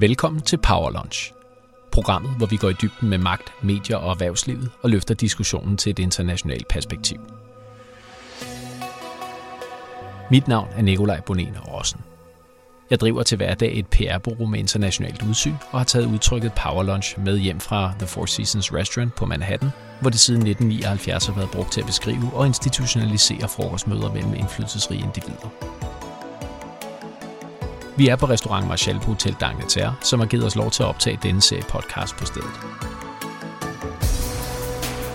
Velkommen til Power Lunch. Programmet, hvor vi går i dybden med magt, medier og erhvervslivet og løfter diskussionen til et internationalt perspektiv. Mit navn er Nikolaj Bonen Rossen. Jeg driver til hverdag et PR-bureau med internationalt udsyn og har taget udtrykket Power Lunch med hjem fra The Four Seasons Restaurant på Manhattan, hvor det siden 1979 har været brugt til at beskrive og institutionalisere frokostmøder mellem indflydelsesrige individer. Vi er på restaurant Marshall på Hotel D'Angleterre, som har givet os lov til at optage denne serie podcast på stedet.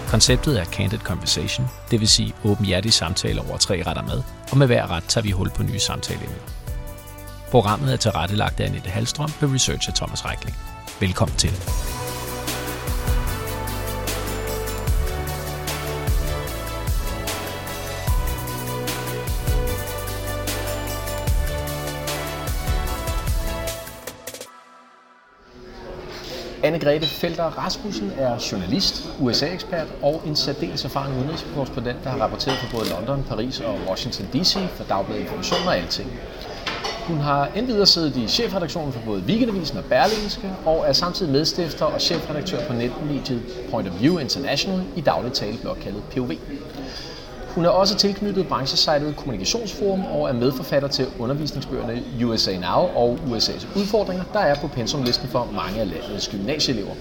Konceptet er Candid Conversation, det vil sige åbenhjertig samtale over tre retter mad, og med hver ret tager vi hul på nye samtaleemner. Programmet er tilrettelagt af Annette Halstrøm ved researcher Thomas Reikling. Velkommen til. Anne-Grethe Felter Rasmussen er journalist, USA-ekspert og en særdeles erfaren udenrigskorrespondent, der har rapporteret for både London, Paris og Washington D.C. for Dagbladet Information og alting. Hun har endvidere siddet i chefredaktionen for både Weekendavisen og Berlingske, og er samtidig medstifter og chefredaktør på netmediet Point of View International, i daglig tale blot kaldet POV. Hun er også tilknyttet branchesitet Kommunikationsforum og er medforfatter til undervisningsbøgerne USA Now og USA's udfordringer, der er på pensumlisten for mange af landets gymnasieelever.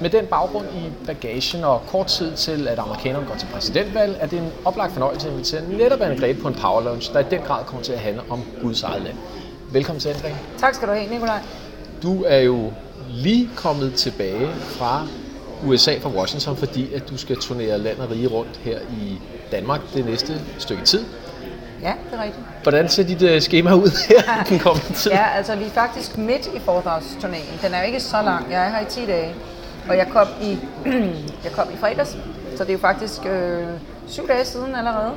Med den baggrund i bagagen og kort tid til, at amerikanerne går til præsidentvalg, er det en oplagt fornøjelse at invitere netop Anne Grete på en power lunch, der i den grad kommer til at handle om Guds eget land. Velkommen til, Anne Tak skal du have, Nikolaj. Du er jo lige kommet tilbage fra USA fra Washington, fordi at du skal turnere land og rige rundt her i Danmark det næste stykke tid. Ja, det er rigtigt. Hvordan ser dit uh, schema ud her den kommende tid? Ja, altså vi er faktisk midt i foredragsturnéen. Den er jo ikke så lang. Jeg er her i 10 dage, og jeg kom i, jeg kom i fredags, så det er jo faktisk øh, syv dage siden allerede.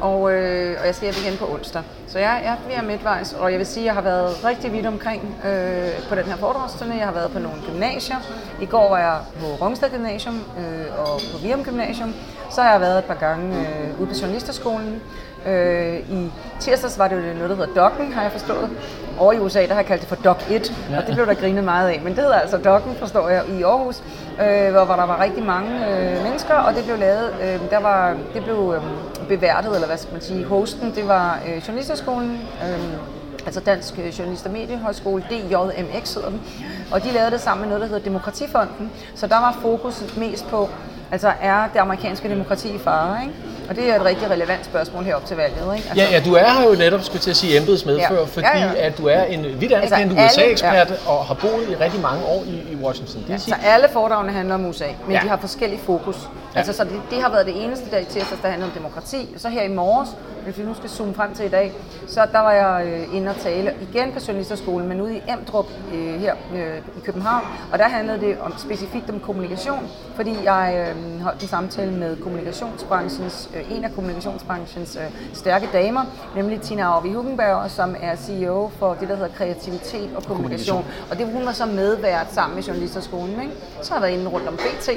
Og, øh, og jeg skal hjem igen på onsdag. Så jeg, jeg bliver midtvejs, og jeg vil sige, at jeg har været rigtig vidt omkring øh, på den her foredragsturné. Jeg har været på nogle gymnasier. I går var jeg på Rungsted Gymnasium øh, og på Virum Gymnasium. Så har jeg været et par gange øh, ude på Journalisterskolen. Øh, I tirsdags var det jo noget, der hedder Dokken, har jeg forstået. Over i USA, der har jeg kaldt det for Dok 1, og det blev der grinet meget af. Men det hedder altså Dokken, forstår jeg, i Aarhus, øh, hvor, hvor der var rigtig mange øh, mennesker, og det blev lavet, øh, der var, det blev øh, beværtet, eller hvad skal man sige, hosten, det var øh, Journalisterskolen, øh, altså Dansk øh, Journalist- og Mediehøjskole, DJMX hedder den, og de lavede det sammen med noget, der hedder Demokratifonden, så der var fokus mest på, altså er det amerikanske demokrati i fare, ikke? Og det er et rigtig relevant spørgsmål herop til valget, ikke? Altså, ja, ja, du er her jo netop, skulle til at sige, embedsmedfører, ja. fordi ja, ja. at du er en vidt anerkendt altså, USA-ekspert ja. og har boet i rigtig mange år i, i Washington D.C. Ja, så alle foredragene handler om USA, men ja. de har forskellig fokus. Ja. Altså, så det, det har været det eneste dag til der handler om demokrati. Så her i morges, hvis vi nu skal zoome frem til i dag, så der var jeg øh, inde og tale igen på Journalisterskolen, men ude i Emdrup øh, her øh, i København. Og der handlede det om, specifikt om kommunikation, fordi jeg øh, holdt en samtale med kommunikationsbranchens, øh, en af kommunikationsbranchens øh, stærke damer, nemlig Tina Arvi Hugenberg, som er CEO for det, der hedder kreativitet og kommunikation. Og det hun var så medvært sammen med Journalisterskolen. Ikke? Så har jeg været inde rundt om BT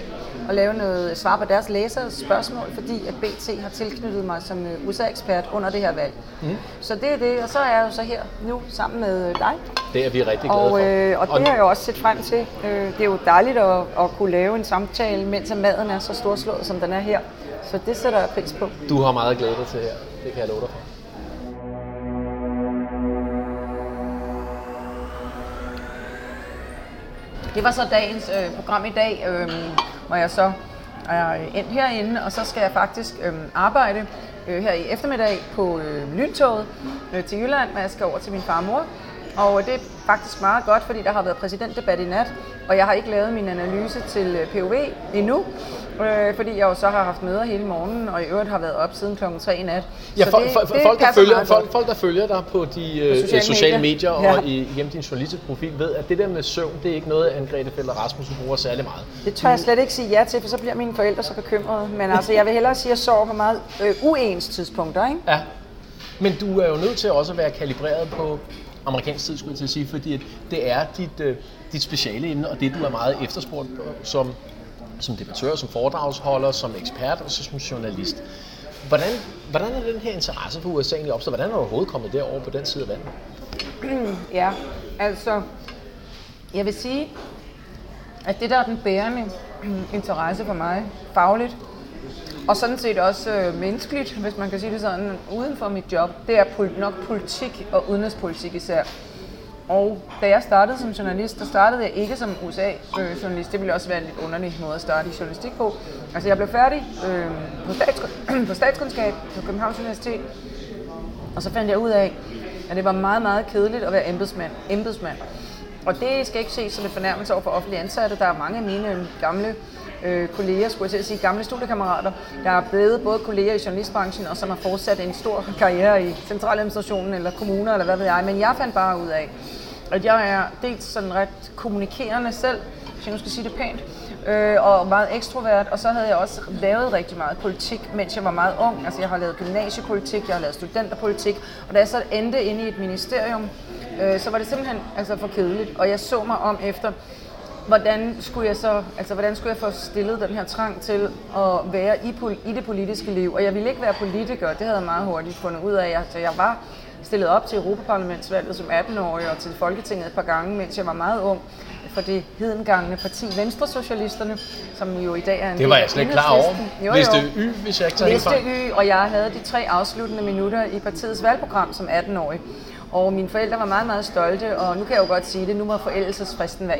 og lave noget svar på deres læsers spørgsmål, fordi at BT har tilknyttet mig som øh, USA-ekspert under det her valg. Mm. Så det er det, og så er jeg jo så her nu sammen med dig. Det er vi rigtig glade og, øh, og det har jeg også set frem til. Øh, det er jo dejligt at, at kunne lave en samtale, mens maden er så storslået, som den er her. Så det sætter jeg pris på. Du har meget glæde dig til her, det kan jeg love dig for. Det var så dagens øh, program i dag, øh, hvor jeg så er øh, endt herinde, og så skal jeg faktisk øh, arbejde øh, her i eftermiddag på øh, lyntoget øh, til Jylland, hvor jeg skal over til min far og mor. Og øh, det er faktisk meget godt, fordi der har været præsidentdebat i nat, og jeg har ikke lavet min analyse til øh, POV endnu, øh, fordi jeg jo så har haft møder hele morgenen, og i øvrigt har været op siden klokken 3 i nat. Ja, så det, folk, det folk, der følger, folk, folk, der følger dig på de på øh, sociale, sociale medier, medier ja. og i, igennem din journalistiske profil, ved, at det der med søvn, det er ikke noget, Anne-Grethe Felder Rasmussen bruger særlig meget. Det tør jeg slet ikke sige ja til, for så bliver mine forældre så bekymrede. Men altså, jeg vil hellere sige, at jeg sover på meget øh, uens tidspunkter. Ikke? Ja. Men du er jo nødt til også at være kalibreret på amerikansk tid, skulle jeg til at sige, fordi det er dit, øh, dit speciale inde, og det du er meget efterspurgt som, som debattør, som foredragsholder, som ekspert og så som journalist. Hvordan, hvordan er den her interesse for USA egentlig opstået? Hvordan er du overhovedet kommet derover på den side af vandet? Ja, altså Jeg vil sige, at det der er den bærende interesse for mig, fagligt, og sådan set også øh, menneskeligt, hvis man kan sige det sådan, uden for mit job, det er pol- nok politik og udenrigspolitik især. Og da jeg startede som journalist, der startede jeg ikke som USA-journalist. Øh, det ville også være en lidt underlig måde at starte i journalistik på. Altså jeg blev færdig øh, på, statskund- på statskundskab på Københavns Universitet, og så fandt jeg ud af, at det var meget, meget kedeligt at være embedsmand. embedsmand. Og det skal ikke ses som en fornærmelse over for offentlige ansatte. Der er mange af mine gamle øh, kolleger, skulle jeg til at sige, gamle studiekammerater, der er blevet både kolleger i journalistbranchen, og som har fortsat en stor karriere i centraladministrationen eller kommuner, eller hvad ved jeg. Men jeg fandt bare ud af, at jeg er dels sådan ret kommunikerende selv, hvis jeg nu skal sige det pænt, øh, og meget ekstrovert, og så havde jeg også lavet rigtig meget politik, mens jeg var meget ung. Altså jeg har lavet gymnasiepolitik, jeg har lavet studenterpolitik, og da jeg så endte inde i et ministerium, øh, så var det simpelthen altså, for kedeligt, og jeg så mig om efter, hvordan skulle jeg så, altså hvordan skulle jeg få stillet den her trang til at være i, i det politiske liv? Og jeg ville ikke være politiker, det havde jeg meget hurtigt fundet ud af. Altså, jeg var stillet op til Europaparlamentsvalget som 18-årig og til Folketinget et par gange, mens jeg var meget ung for det hedengangende parti Venstre Socialisterne, som jo i dag er en Det var jeg slet ikke klar over. Jo, Liste Y, hvis jeg ikke tager Liste Y, og jeg havde de tre afsluttende minutter i partiets valgprogram som 18-årig. Og mine forældre var meget, meget stolte, og nu kan jeg jo godt sige det, nu må forældelsesfristen være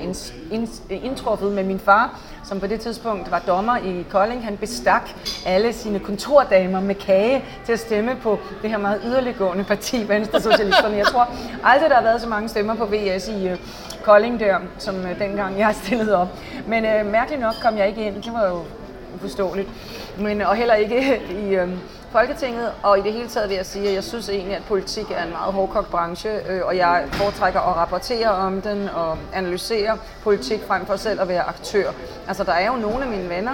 indtruffet med min far, som på det tidspunkt var dommer i Kolding. Han bestak alle sine kontordamer med kage til at stemme på det her meget yderliggående parti, Venstre Socialisterne. Jeg tror aldrig, der har været så mange stemmer på VS i uh, Kolding der, som uh, dengang jeg stillede op. Men uh, mærkeligt nok kom jeg ikke ind. Det var jo uforståeligt. Men, og heller ikke i... Uh, Folketinget, og i det hele taget vil jeg sige, at jeg synes egentlig, at politik er en meget hårdkogt branche, øh, og jeg foretrækker at rapportere om den og analysere politik frem for selv at være aktør. Altså der er jo nogle af mine venner,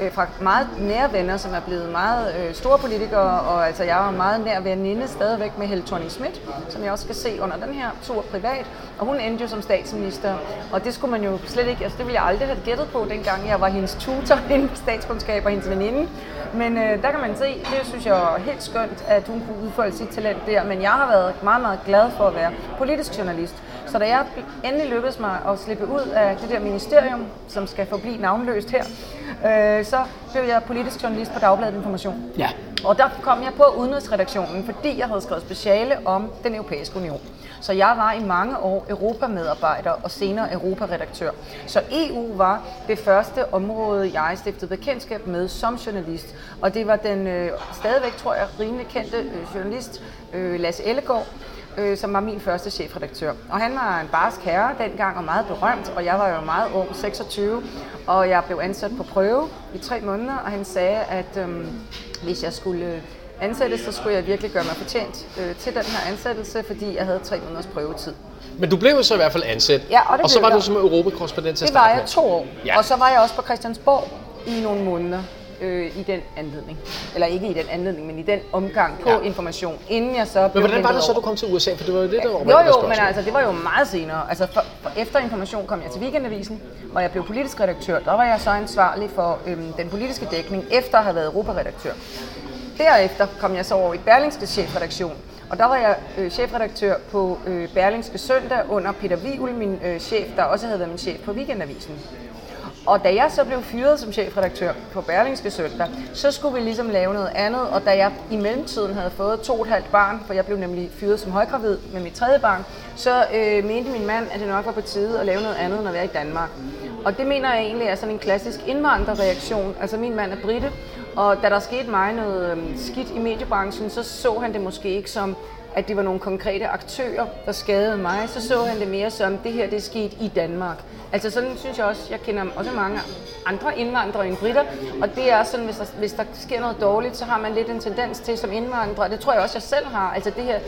øh, fra meget nære venner, som er blevet meget øh, store politikere, og altså jeg var meget nær veninde stadigvæk med Helle thorning Schmidt, som jeg også skal se under den her tur privat, og hun endte jo som statsminister, og det skulle man jo slet ikke, altså det ville jeg aldrig have gættet på, dengang jeg var hendes tutor inden på statskundskab og hendes veninde, men øh, der kan man se, det synes jeg er helt skønt, at hun kunne udfolde sit talent der, men jeg har været meget, meget glad for at være politisk journalist, så da jeg endelig lykkedes mig at slippe ud af det der ministerium, som skal forblive navnløst her, øh, så blev jeg politisk journalist på Dagbladet Information. Ja. Og der kom jeg på udenrigsredaktionen, fordi jeg havde skrevet speciale om den europæiske union. Så jeg var i mange år europamedarbejder og senere europaredaktør. Så EU var det første område, jeg stiftede bekendtskab med som journalist. Og det var den øh, stadigvæk, tror jeg, rimelig kendte øh, journalist, øh, Lasse Ellegaard, øh, som var min første chefredaktør. Og han var en barsk herre dengang og meget berømt, og jeg var jo meget ung, 26, og jeg blev ansat på prøve i tre måneder, og han sagde, at øh, hvis jeg skulle øh, ansættes, så skulle jeg virkelig gøre mig fortjent øh, til den her ansættelse, fordi jeg havde tre måneders prøvetid. Men du blev jo så i hvert fald ansat, ja, og, det og så var jeg. du som europakorrespondent til Det var jeg to år, ja. og så var jeg også på Christiansborg i nogle måneder øh, i den anledning. Eller ikke i den anledning, men i den omgang på ja. information, inden jeg så Men hvordan var det så, du kom til USA? For det var jo det, der var Jo, jo, men altså, det var jo meget senere. Altså, for, for efter information kom jeg til Weekendavisen, hvor jeg blev politisk redaktør. Der var jeg så ansvarlig for øhm, den politiske dækning, efter at have været europaredaktør. Derefter kom jeg så over i Berlingske chefredaktion, og der var jeg øh, chefredaktør på øh, Berlingske Søndag under Peter Wiel, min øh, chef, der også havde været min chef på Weekendavisen. Og da jeg så blev fyret som chefredaktør på Berlingske Søndag, så skulle vi ligesom lave noget andet, og da jeg i mellemtiden havde fået to og et halvt barn, for jeg blev nemlig fyret som højgravid med mit tredje barn, så øh, mente min mand, at det nok var på tide at lave noget andet end at være i Danmark. Og det mener jeg egentlig er sådan en klassisk indvandrerreaktion. Altså min mand er britte, og da der skete mig noget øhm, skidt i mediebranchen, så så han det måske ikke som at det var nogle konkrete aktører, der skadede mig, så så han det mere som, det her det er sket i Danmark. Altså sådan synes jeg også, jeg kender også mange andre indvandrere end britter, og det er sådan, hvis der, hvis der sker noget dårligt, så har man lidt en tendens til som indvandrer, det tror jeg også, jeg selv har, altså det her,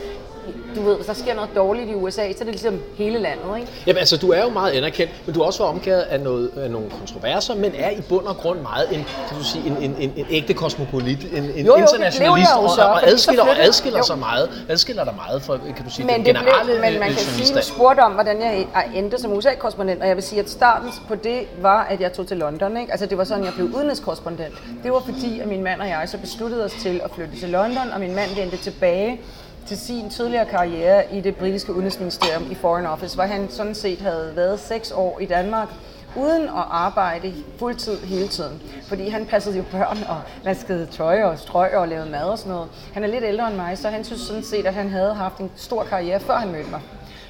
du ved, hvis der sker noget dårligt i USA, så er det ligesom hele landet, ikke? Jamen altså, du er jo meget anerkendt, men du har også omgivet af, noget, af nogle kontroverser, men er i bund og grund meget en, kan du sige, en, en, en, en ægte kosmopolit, en, en jo, jo, internationalist, og, så, og adskiller, og adskiller sig meget, adskiller dig meget fra, kan du sige, men den det generelle blev, Men man kan sige, du spurgte om, hvordan jeg endte som USA-korrespondent, og jeg vil sige, at starten på det var, at jeg tog til London, ikke? Altså det var sådan, jeg blev udenrigskorrespondent. Det var fordi, at min mand og jeg så besluttede os til at flytte til London, og min mand vendte tilbage til sin tidligere karriere i det britiske udenrigsministerium i Foreign Office, hvor han sådan set havde været seks år i Danmark, uden at arbejde fuldtid hele tiden. Fordi han passede jo børn og vaskede tøj og strøg og lavede mad og sådan noget. Han er lidt ældre end mig, så han synes sådan set, at han havde haft en stor karriere, før han mødte mig.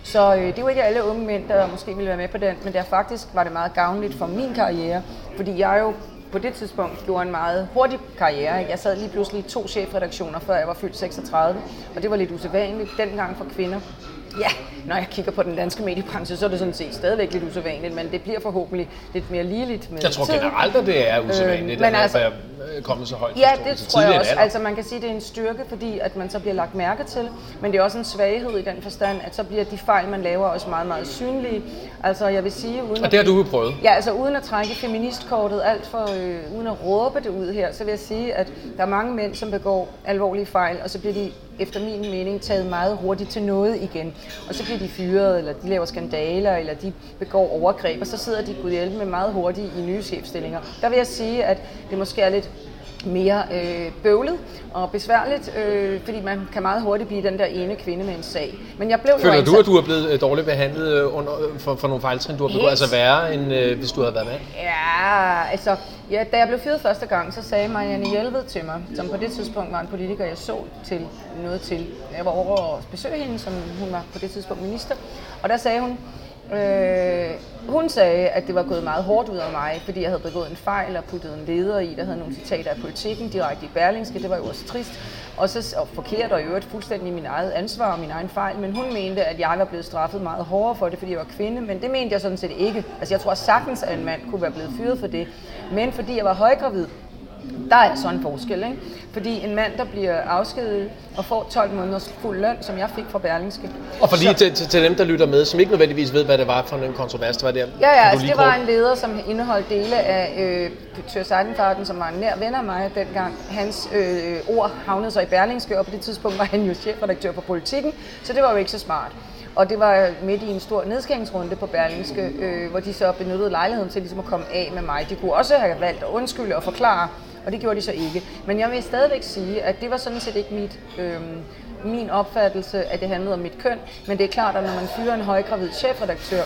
Så øh, det var ikke alle unge mænd, der måske ville være med på den, men der faktisk var det meget gavnligt for min karriere, fordi jeg jo på det tidspunkt gjorde en meget hurtig karriere. Jeg sad lige pludselig i to chefredaktioner, før jeg var fyldt 36, og det var lidt usædvanligt dengang for kvinder. Ja, når jeg kigger på den danske mediebranche, så er det sådan set stadigvæk lidt usædvanligt, men det bliver forhåbentlig lidt mere ligeligt med Jeg tror tiden. generelt, at det er usædvanligt, øh, at altså- være kommet så højt. Ja, det tror jeg også. Altså man kan sige, at det er en styrke, fordi at man så bliver lagt mærke til, men det er også en svaghed i den forstand, at så bliver de fejl, man laver, også meget, meget synlige. Altså jeg vil sige, uden Og det har du jo prøvet. Ja, altså uden at trække feministkortet alt for, øh, uden at råbe det ud her, så vil jeg sige, at der er mange mænd, som begår alvorlige fejl, og så bliver de efter min mening taget meget hurtigt til noget igen. Og så bliver de fyret, eller de laver skandaler, eller de begår overgreb, og så sidder de gudhjælpe med meget hurtigt i nye chefstillinger. Der vil jeg sige, at det måske er lidt mere øh, bøvlet og besværligt, øh, fordi man kan meget hurtigt blive den der ene kvinde med en sag. Men jeg blev jo Føler du, ansat- at du er blevet øh, dårligt behandlet øh, under, øh, for, for nogle fejltrin, du har begået? Altså værre, end øh, hvis du havde været mand? Ja, altså, ja, da jeg blev fyret første gang, så sagde Marianne Hjelved til mig, som på det tidspunkt var en politiker, jeg så til noget til. Jeg var over at besøge hende, som hun var på det tidspunkt minister, og der sagde hun, øh, hun sagde, at det var gået meget hårdt ud af mig, fordi jeg havde begået en fejl og puttet en leder i, der havde nogle citater af politikken direkte i Berlingske, det var jo også trist, og så og forkert og i øvrigt fuldstændig min eget ansvar og min egen fejl, men hun mente, at jeg var blevet straffet meget hårdere for det, fordi jeg var kvinde, men det mente jeg sådan set ikke. Altså jeg tror sagtens, at en mand kunne være blevet fyret for det, men fordi jeg var højgravid, der er sådan en forskel, ikke? Fordi en mand, der bliver afskediget og får 12 måneders fuld løn, som jeg fik fra Berlingske. Og for lige så- til, til, til dem, der lytter med, som ikke nødvendigvis ved, hvad det var for en kontrovers, der var der. Ja, ja, altså det var en leder, som indeholdt dele af øh, Tør Seidenfarten, som var en nær ven af mig dengang. Hans øh, ord havnede så i Berlingske, og på det tidspunkt var han jo chefredaktør på politikken, så det var jo ikke så smart. Og det var midt i en stor nedskæringsrunde på Berlingske, øh, hvor de så benyttede lejligheden til ligesom at komme af med mig. De kunne også have valgt at undskylde og forklare, og det gjorde de så ikke. Men jeg vil stadigvæk sige, at det var sådan set ikke mit, øh, min opfattelse, at det handlede om mit køn. Men det er klart, at når man fyrer en højgravid chefredaktør,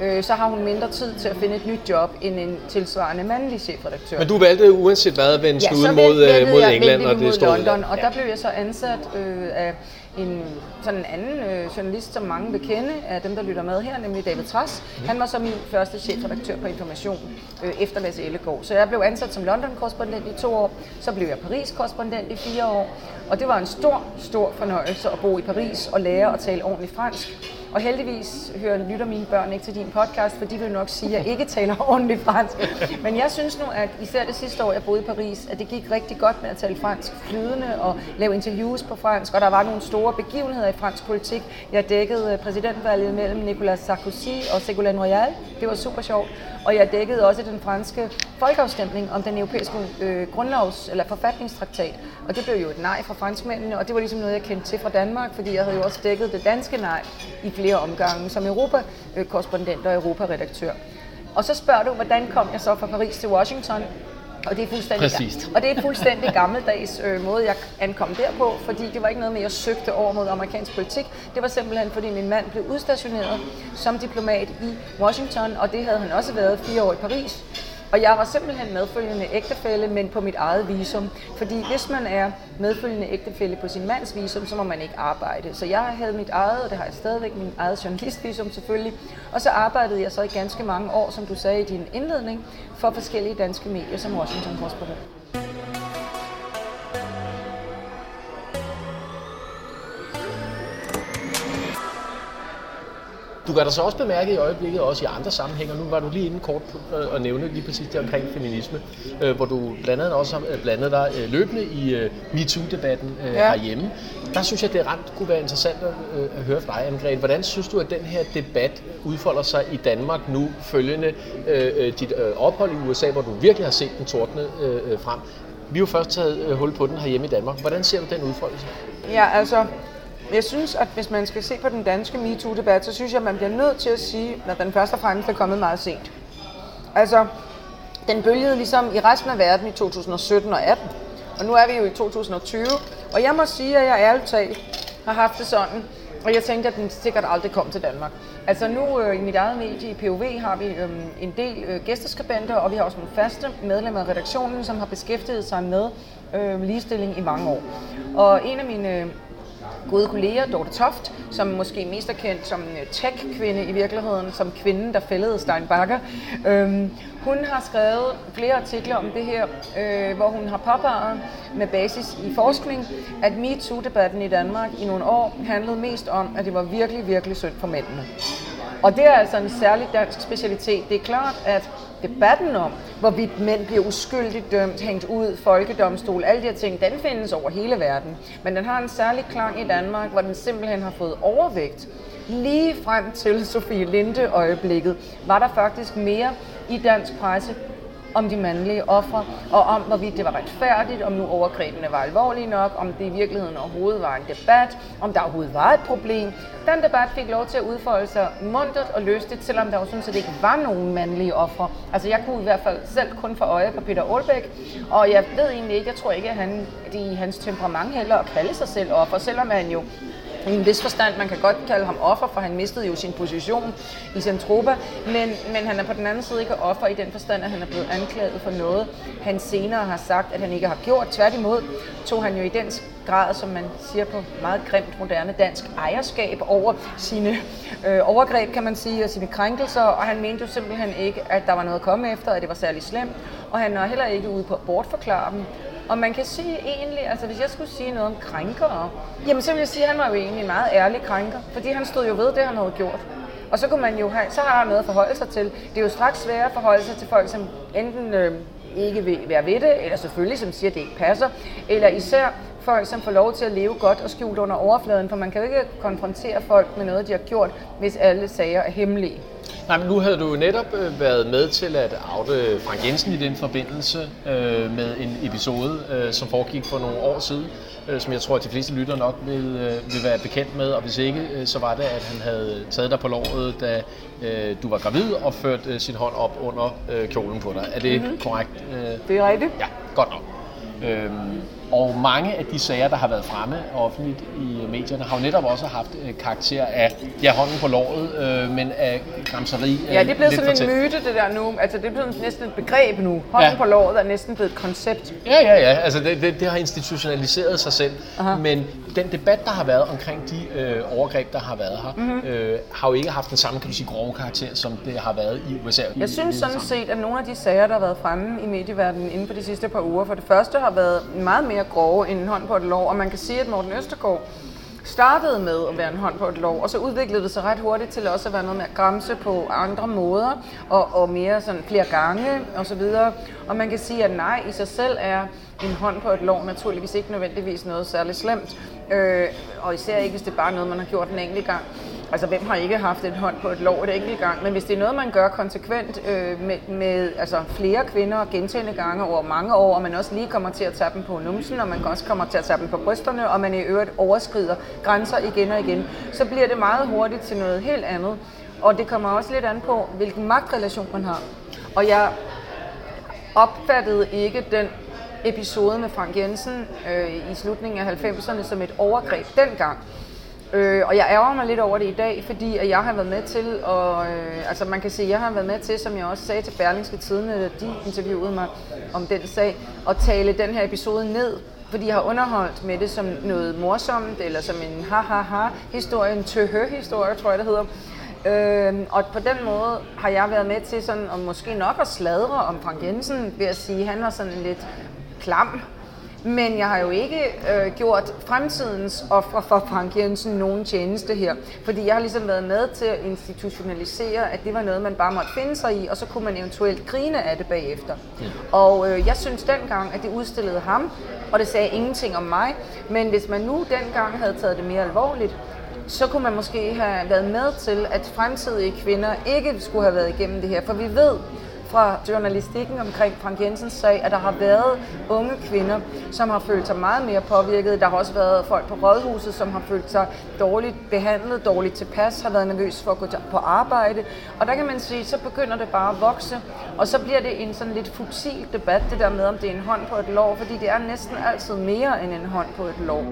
øh, så har hun mindre tid til at finde et nyt job end en tilsvarende mandlig chefredaktør. Men du valgte uanset hvad vende Ja, snuden mod, øh, mod jeg- England og det store London, og der blev jeg så ansat øh, af en sådan en anden øh, journalist, som mange vil kende, af dem, der lytter med her, nemlig David Tras. Mhm. Han var så min første chefredaktør på Information øh, efter Lasse Ellegaard. Så jeg blev ansat som London-korrespondent i to år, så blev jeg Paris-korrespondent i fire år, og det var en stor, stor fornøjelse at bo i Paris og lære at tale ordentligt fransk. Og heldigvis hører lytter mine børn ikke til din podcast, for de vil nok sige, at jeg ikke taler ordentligt fransk. Men jeg synes nu, at især det sidste år, jeg boede i Paris, at det gik rigtig godt med at tale fransk flydende og lave interviews på fransk. Og der var nogle store begivenheder i fransk politik. Jeg dækkede øh, præsidentvalget mellem Nicolas Sarkozy og Ségolène Royal. Det var super sjovt. Og jeg dækkede også den franske folkeafstemning om den europæiske øh, grundlovs- eller forfatningstraktat. Og det blev jo et nej fra franskmændene, og det var ligesom noget, jeg kendte til fra Danmark, fordi jeg havde jo også dækket det danske nej i flere omgange som Europa-korrespondent og Europaredaktør. Og så spørger du, hvordan kom jeg så fra Paris til Washington? Og det er fuldstændig, Præcist. og det er fuldstændig gammeldags øh, måde, jeg ankom derpå, fordi det var ikke noget med, at jeg søgte over mod amerikansk politik. Det var simpelthen, fordi min mand blev udstationeret som diplomat i Washington, og det havde han også været fire år i Paris. Og jeg var simpelthen medfølgende ægtefælle, men på mit eget visum. Fordi hvis man er medfølgende ægtefælle på sin mands visum, så må man ikke arbejde. Så jeg havde mit eget, og det har jeg stadigvæk, min eget journalistvisum selvfølgelig. Og så arbejdede jeg så i ganske mange år, som du sagde i din indledning, for forskellige danske medier som Washington Correspondent. Du gør dig så også bemærket i øjeblikket, også i andre sammenhænge, og nu var du lige inde kort på øh, nævne lige præcis det omkring feminisme, øh, hvor du blandt andet også har øh, blandet dig øh, løbende i øh, MeToo-debatten øh, Ja. herhjemme. Der synes jeg, det ret kunne være interessant at, øh, at høre fra dig, Anne-Grethe. Hvordan synes du, at den her debat udfolder sig i Danmark nu, følgende øh, dit øh, ophold i USA, hvor du virkelig har set den tordne øh, frem? Vi har jo først taget hul på den herhjemme i Danmark. Hvordan ser du den udfoldelse? Ja, altså, jeg synes, at hvis man skal se på den danske MeToo-debat, så synes jeg, at man bliver nødt til at sige, at den først og fremmest er kommet meget sent. Altså, den bølgede ligesom i resten af verden i 2017 og 18, og nu er vi jo i 2020, og jeg må sige, at jeg ærligt talt har haft det sådan, og jeg tænkte, at den sikkert aldrig kom til Danmark. Altså nu øh, i mit eget medie i POV har vi øh, en del øh, gæsteskribenter, og vi har også nogle faste medlemmer af redaktionen, som har beskæftiget sig med øh, ligestilling i mange år. Og en af mine øhm, gode kolleger, Dorte Toft, som måske mest er kendt som øh, tech-kvinde i virkeligheden, som kvinden, der fældede Steinbacher. Øhm, hun har skrevet flere artikler om det her, øh, hvor hun har påpeget med basis i forskning, at MeToo-debatten i Danmark i nogle år handlede mest om, at det var virkelig, virkelig synd for mændene. Og det er altså en særlig dansk specialitet. Det er klart, at debatten om, hvorvidt mænd bliver uskyldigt dømt, hængt ud, folkedomstol, alle de her ting, den findes over hele verden. Men den har en særlig klang i Danmark, hvor den simpelthen har fået overvægt. Lige frem til Sofie Linde øjeblikket var der faktisk mere i dansk presse om de mandlige ofre, og om hvorvidt det var retfærdigt, om nu overgrebene var alvorlige nok, om det i virkeligheden overhovedet var en debat, om der overhovedet var et problem. Den debat fik lov til at udfolde sig muntert og lystigt, selvom der jo sådan set ikke var nogen mandlige ofre. Altså jeg kunne i hvert fald selv kun få øje på Peter Aalbæk, og jeg ved egentlig ikke, jeg tror ikke, at han det i hans temperament heller at kalde sig selv offer, selvom han jo i en vis forstand, man kan godt kalde ham offer, for han mistede jo sin position i Centropa, men, men han er på den anden side ikke offer i den forstand, at han er blevet anklaget for noget, han senere har sagt, at han ikke har gjort. Tværtimod tog han jo i den grad, som man siger på meget grimt moderne dansk, ejerskab over sine øh, overgreb, kan man sige, og sine krænkelser, og han mente jo simpelthen ikke, at der var noget at komme efter, at det var særlig slemt, og han er heller ikke ude på at bortforklare dem. Og man kan sige egentlig, altså hvis jeg skulle sige noget om krænkere, jamen så vil jeg sige, at han var jo egentlig en meget ærlig krænker, fordi han stod jo ved det, han havde gjort. Og så kunne man jo have, så har han noget at forholde sig til. Det er jo straks sværere at forholde sig til folk, som enten øh, ikke vil være ved det, eller selvfølgelig som siger, at det ikke passer, eller især folk, som får lov til at leve godt og skjult under overfladen, for man kan jo ikke konfrontere folk med noget, de har gjort, hvis alle sager er hemmelige. Nej, men nu havde du netop øh, været med til at oute Frank Jensen i den forbindelse øh, med en episode, øh, som foregik for nogle år siden, øh, som jeg tror, at de fleste lytter nok vil, øh, vil være bekendt med, og hvis ikke, øh, så var det, at han havde taget dig på låret, da øh, du var gravid og ført øh, sin hånd op under øh, kjolen på dig. Er det mm-hmm. korrekt? Øh, det er rigtigt. Ja, godt nok. Øhm, og mange af de sager, der har været fremme offentligt i medierne, har jo netop også haft øh, karakter af, ja, hånden på låret, øh, men af gramseri. Ja, det er blevet sådan en myte, det der nu. Altså, det er blevet næsten et begreb nu. Hånden ja. på låret er næsten blevet et koncept. Ja, ja, ja. Altså, det, det, det har institutionaliseret sig selv. Aha. Men den debat, der har været omkring de øh, overgreb, der har været her, mm-hmm. øh, har jo ikke haft den samme, kan man sige, grove karakter, som det har været i USA. Jeg synes sådan set, at nogle af de sager, der har været fremme i medieverdenen inden for de sidste par uger, for det første har været meget mere grove end en hånd på et lov, og man kan sige, at Morten Østergaard startede med at være en hånd på et lov, og så udviklede det sig ret hurtigt til også at være noget med at græmse på andre måder, og, og mere sådan flere gange og så videre. Og man kan sige, at nej, i sig selv er en hånd på et lov naturligvis ikke nødvendigvis noget særligt slemt, øh, og især ikke, hvis det er bare noget, man har gjort en enkelt gang. Altså, hvem har ikke haft en hånd på et lov et enkelt gang? Men hvis det er noget, man gør konsekvent øh, med, med altså, flere kvinder gentagende gange over mange år, og man også lige kommer til at tage dem på numsen, og man også kommer til at tage dem på brysterne, og man i øvrigt overskrider grænser igen og igen, så bliver det meget hurtigt til noget helt andet. Og det kommer også lidt an på, hvilken magtrelation man har. Og jeg opfattede ikke den episode med Frank Jensen øh, i slutningen af 90'erne som et overgreb dengang. Øh, og jeg ærger mig lidt over det i dag, fordi at jeg har været med til, og øh, altså man kan sige, jeg har været med til, som jeg også sagde til Berlingske Tidene, da de interviewede mig om den sag, at tale den her episode ned, fordi jeg har underholdt med det som noget morsomt, eller som en ha-ha-ha-historie, en tøhø-historie, tror jeg det hedder. Øh, og på den måde har jeg været med til sådan, og måske nok at sladre om Frank Jensen, ved at sige, at han var sådan en lidt klam men jeg har jo ikke øh, gjort fremtidens ofre for Frank Jensen nogen tjeneste her, fordi jeg har ligesom været med til at institutionalisere, at det var noget, man bare måtte finde sig i, og så kunne man eventuelt grine af det bagefter. Og øh, jeg synes dengang, at det udstillede ham, og det sagde ingenting om mig, men hvis man nu dengang havde taget det mere alvorligt, så kunne man måske have været med til, at fremtidige kvinder ikke skulle have været igennem det her. For vi ved, fra journalistikken omkring Frank Jensens sag, at der har været unge kvinder, som har følt sig meget mere påvirket. Der har også været folk på rådhuset, som har følt sig dårligt behandlet, dårligt tilpas, har været nervøs for at gå på arbejde. Og der kan man sige, så begynder det bare at vokse, og så bliver det en sådan lidt futil debat, det der med, om det er en hånd på et lov, fordi det er næsten altid mere end en hånd på et lov.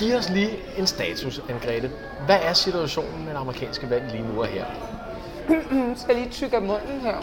Giv os lige en status, Anne-Grethe. Hvad er situationen med det amerikanske valg lige nu og her? Jeg skal lige tykke af munden her.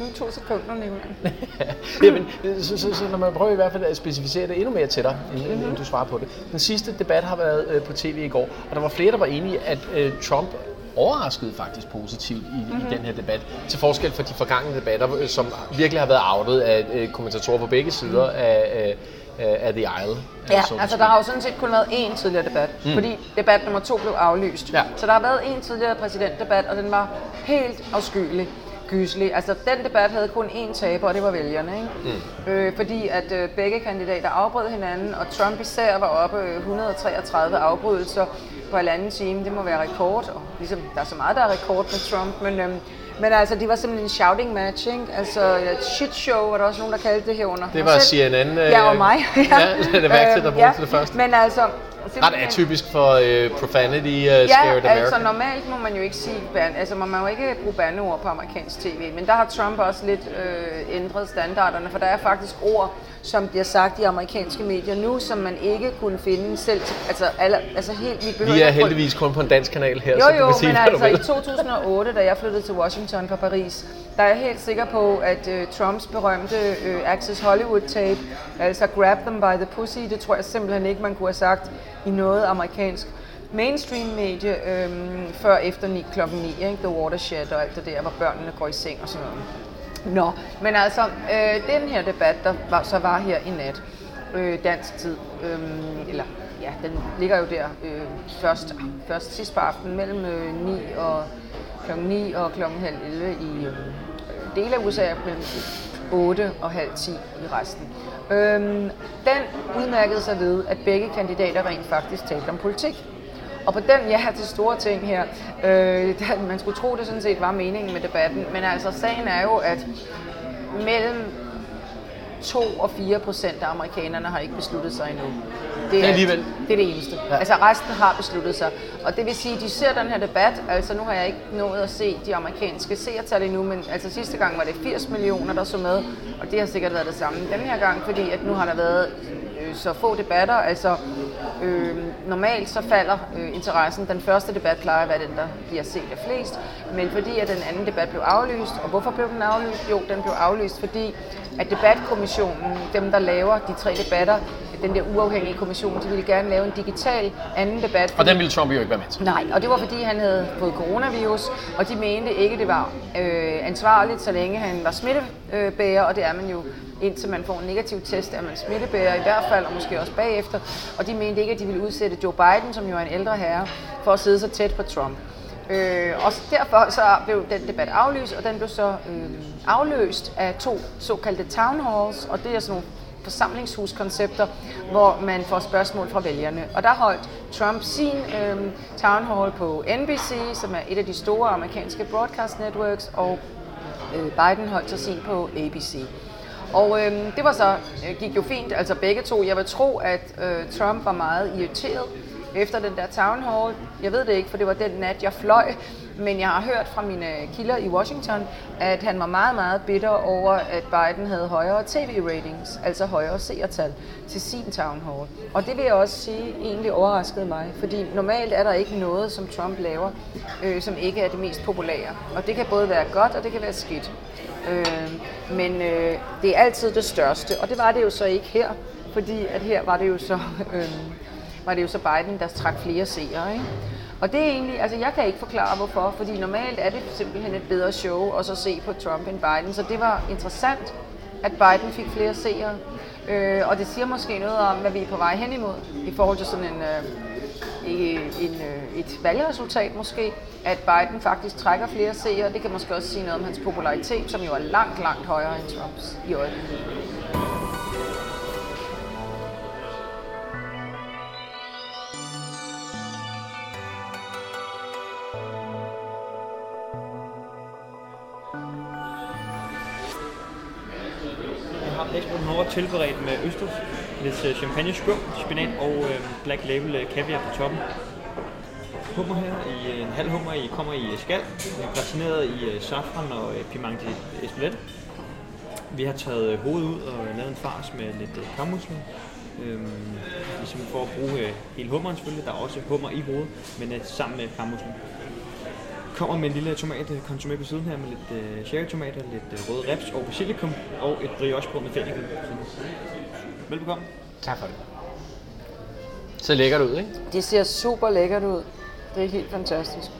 Nu to sekunder, Nicolai. Jamen, så, så, så, når man prøver i hvert fald at specificere det endnu mere til dig, inden, mm-hmm. inden du svarer på det. Den sidste debat har været øh, på tv i går, og der var flere, der var enige, at øh, Trump overraskede faktisk positivt i, mm-hmm. i den her debat, til forskel fra de forgangne debatter, øh, som virkelig har været outet af øh, kommentatorer på begge sider mm. af, af, af The Isle. Ja, altså der har jo sådan set kun været én tidligere debat, mm. fordi debat nummer to blev aflyst. Ja. Så der har været en tidligere præsidentdebat, og den var helt afskyelig gyselig. Altså, den debat havde kun én taber, og det var vælgerne. Ikke? Mm. Øh, fordi at øh, begge kandidater afbrød hinanden, og Trump især var oppe øh, 133 afbrydelser på halvanden time. Det må være rekord, og ligesom, der er så meget, der er rekord med Trump, men... Øh, men altså, det var simpelthen en shouting match, ikke? Altså, et shit show var der også nogen, der kaldte det her under. Det var CNN. Øh, ja, og mig. ja, det er værktøj, der brugte ja. det første. Men altså, Ret atypisk for uh, profanity uh, ja, scared America. altså normalt må man jo ikke sige, altså man må jo ikke bruge bandeord på amerikansk tv, men der har Trump også lidt øh, ændret standarderne, for der er faktisk ord, som bliver sagt i amerikanske medier nu, som man ikke kunne finde selv. Altså, alle, altså helt, vi, vi er heldigvis kun på en dansk kanal her, jo, så du kan sige, men altså i 2008, da jeg flyttede til Washington fra Paris, der er jeg helt sikker på, at uh, Trumps berømte uh, Access Hollywood tape, altså Grab them by the pussy, det tror jeg simpelthen ikke, man kunne have sagt i noget amerikansk mainstream medie øhm, før efter 9, klokken 9, ikke? The Watershed og alt det der, hvor børnene går i seng og sådan noget. Nå, men altså, øh, den her debat, der var, så var her i nat, øh, dansk tid, øh, eller ja, den ligger jo der øh, først, først sidst på aftenen mellem øh, 9 og klokken 9 og klokken halv 11 i øh, dele af USA, mellem 8 og halv 10 i resten. Øhm, den udmærkede sig ved, at begge kandidater rent faktisk talte om politik. Og på den, ja, til store ting her, øh, man skulle tro, det sådan set var meningen med debatten, men altså sagen er jo, at mellem 2 og 4 procent af amerikanerne har ikke besluttet sig endnu. Det er, alligevel. det er det eneste. Ja. Altså resten har besluttet sig. Og det vil sige, at de ser den her debat, altså nu har jeg ikke nået at se de amerikanske seertal endnu, men altså sidste gang var det 80 millioner, der så med, og det har sikkert været det samme den her gang, fordi at nu har der været øh, så få debatter, altså øh, normalt så falder øh, interessen. Den første debat plejer at være den, der bliver set af flest, men fordi at den anden debat blev aflyst, og hvorfor blev den aflyst? Jo, den blev aflyst, fordi at debatkommissionen, dem der laver de tre debatter, den der uafhængige kommission, de ville gerne lave en digital anden debat. Og den ville Trump jo ikke være med til. Nej, og det var fordi han havde fået coronavirus, og de mente ikke, det var øh, ansvarligt, så længe han var smittebærer, og det er man jo indtil man får en negativ test, er man smittebærer i hvert fald, og måske også bagefter. Og de mente ikke, at de ville udsætte Joe Biden, som jo er en ældre herre, for at sidde så tæt på Trump. Øh, og derfor så blev den debat aflyst, og den blev så øh, afløst af to såkaldte town halls, og det er sådan nogle forsamlingshuskoncepter, hvor man får spørgsmål fra vælgerne. Og der holdt Trump sin øh, town hall på NBC, som er et af de store amerikanske broadcast networks, og øh, Biden holdt så sin på ABC. Og øh, det var så, øh, gik jo fint, altså begge to. Jeg vil tro, at øh, Trump var meget irriteret efter den der town hall. Jeg ved det ikke, for det var den nat, jeg fløj. Men jeg har hørt fra mine kilder i Washington, at han var meget, meget bitter over, at Biden havde højere tv-ratings, altså højere seertal til sin town hall. Og det vil jeg også sige egentlig overraskede mig, fordi normalt er der ikke noget, som Trump laver, øh, som ikke er det mest populære. Og det kan både være godt, og det kan være skidt. Øh, men øh, det er altid det største, og det var det jo så ikke her, fordi at her var det jo så, øh, var det jo så Biden, der trak flere seere. Ikke? Og det er egentlig, altså jeg kan ikke forklare hvorfor, fordi normalt er det simpelthen et bedre show at så se på Trump end Biden, så det var interessant, at Biden fik flere seere. Øh, og det siger måske noget om, hvad vi er på vej hen imod, i forhold til sådan en, øh, en, øh, et valgresultat måske, at Biden faktisk trækker flere seere. Det kan måske også sige noget om hans popularitet, som jo er langt, langt højere end Trumps i øjeblikket. Esben over tilberedt med østers, lidt øh, champagne skum, spinat og øh, black label øh, kaviar på toppen. Hummer her, i, øh, en halv hummer i, kommer i skal, gratineret i safran og piment espelette. Vi har taget hovedet ud og lavet en fars med lidt kammusling. Øhm, ligesom for at bruge øh, hele hummeren selvfølgelig. Der er også hummer i hovedet, men øh, sammen med kammuslen. Kommer med en lille tomat konsumé på siden her med lidt øh, cherrytomater, lidt øh, røde reps og basilikum og et briochebrød med fennikel. Velbekomme. Tak for det. Så lækkert ud, ikke? Det ser super lækkert ud. Det er helt fantastisk.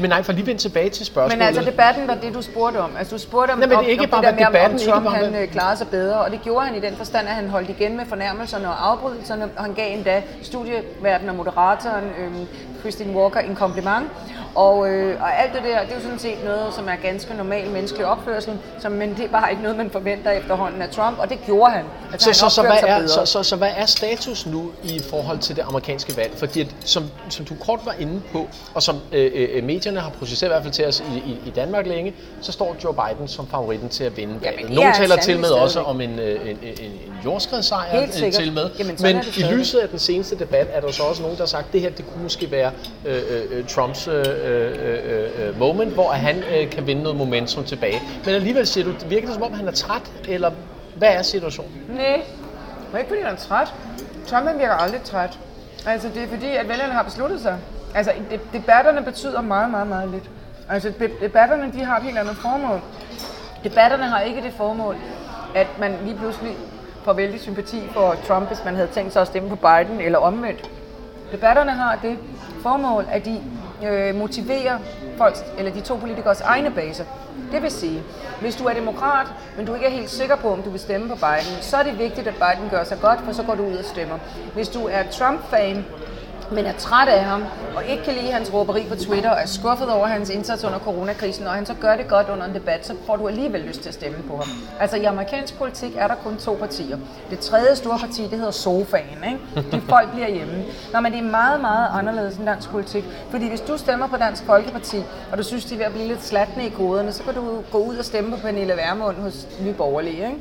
Men nej, for lige vende tilbage til spørgsmålet. Men altså, debatten var det, du spurgte om. Altså, du spurgte om, Nej, men det er om, ikke om bare, det der med, om- debatten- om ikke Trump bare, han hvad- øh, klarede sig bedre. Og det gjorde han i den forstand, at han holdt igen med fornærmelserne og afbrydelserne. Og han gav endda studieverden og moderatoren øhm, Christine Walker en kompliment. Og, øh, og alt det der, det er jo sådan set noget, som er ganske normal menneskelig opførsel, som, men det er bare ikke noget, man forventer efterhånden af Trump, og det gjorde han. Altså, Så, han så, så, hvad er, så, så, så hvad er status nu i forhold til det amerikanske valg? Fordi at, som, som du kort var inde på, og som øh, øh, medierne har processeret i hvert fald til os i, i, i Danmark længe, så står Joe Biden som favoritten til at vinde valget. det Nogle er taler til med også om en, øh, en, en, en jordskredssejr øh, sikkert. til med. Jamen, Men i lyset af den seneste debat er der så også nogen, der har sagt, at det her det kunne måske være øh, øh, Trumps øh, Øh, øh, øh, moment, hvor han øh, kan vinde noget momentum tilbage. Men alligevel siger du, virker det som om han er træt, eller hvad er situationen? Nej, det er ikke fordi, han er træt. Trump virker aldrig træt. Altså, det er fordi, at vælgerne har besluttet sig. Altså, debatterne betyder meget, meget, meget lidt. Altså, debatterne, de har et helt andet formål. Debatterne har ikke det formål, at man lige pludselig får vældig sympati for Trump, hvis man havde tænkt sig at stemme på Biden, eller omvendt. Debatterne har det formål, at de øh, motiverer folks, eller de to politikers egne baser. Det vil sige, hvis du er demokrat, men du ikke er helt sikker på, om du vil stemme på Biden, så er det vigtigt, at Biden gør sig godt, for så går du ud og stemmer. Hvis du er Trump-fan, men er træt af ham, og ikke kan lide hans råberi på Twitter, og er skuffet over hans indsats under coronakrisen, og han så gør det godt under en debat, så får du alligevel lyst til at stemme på ham. Altså i amerikansk politik er der kun to partier. Det tredje store parti, det hedder sofaen, ikke? De folk bliver hjemme. Nå, men det er meget, meget anderledes end dansk politik. Fordi hvis du stemmer på Dansk Folkeparti, og du synes, de er ved at blive lidt slatne i koderne, så kan du gå ud og stemme på Pernille Vermund hos Nye Borgerlige, ikke?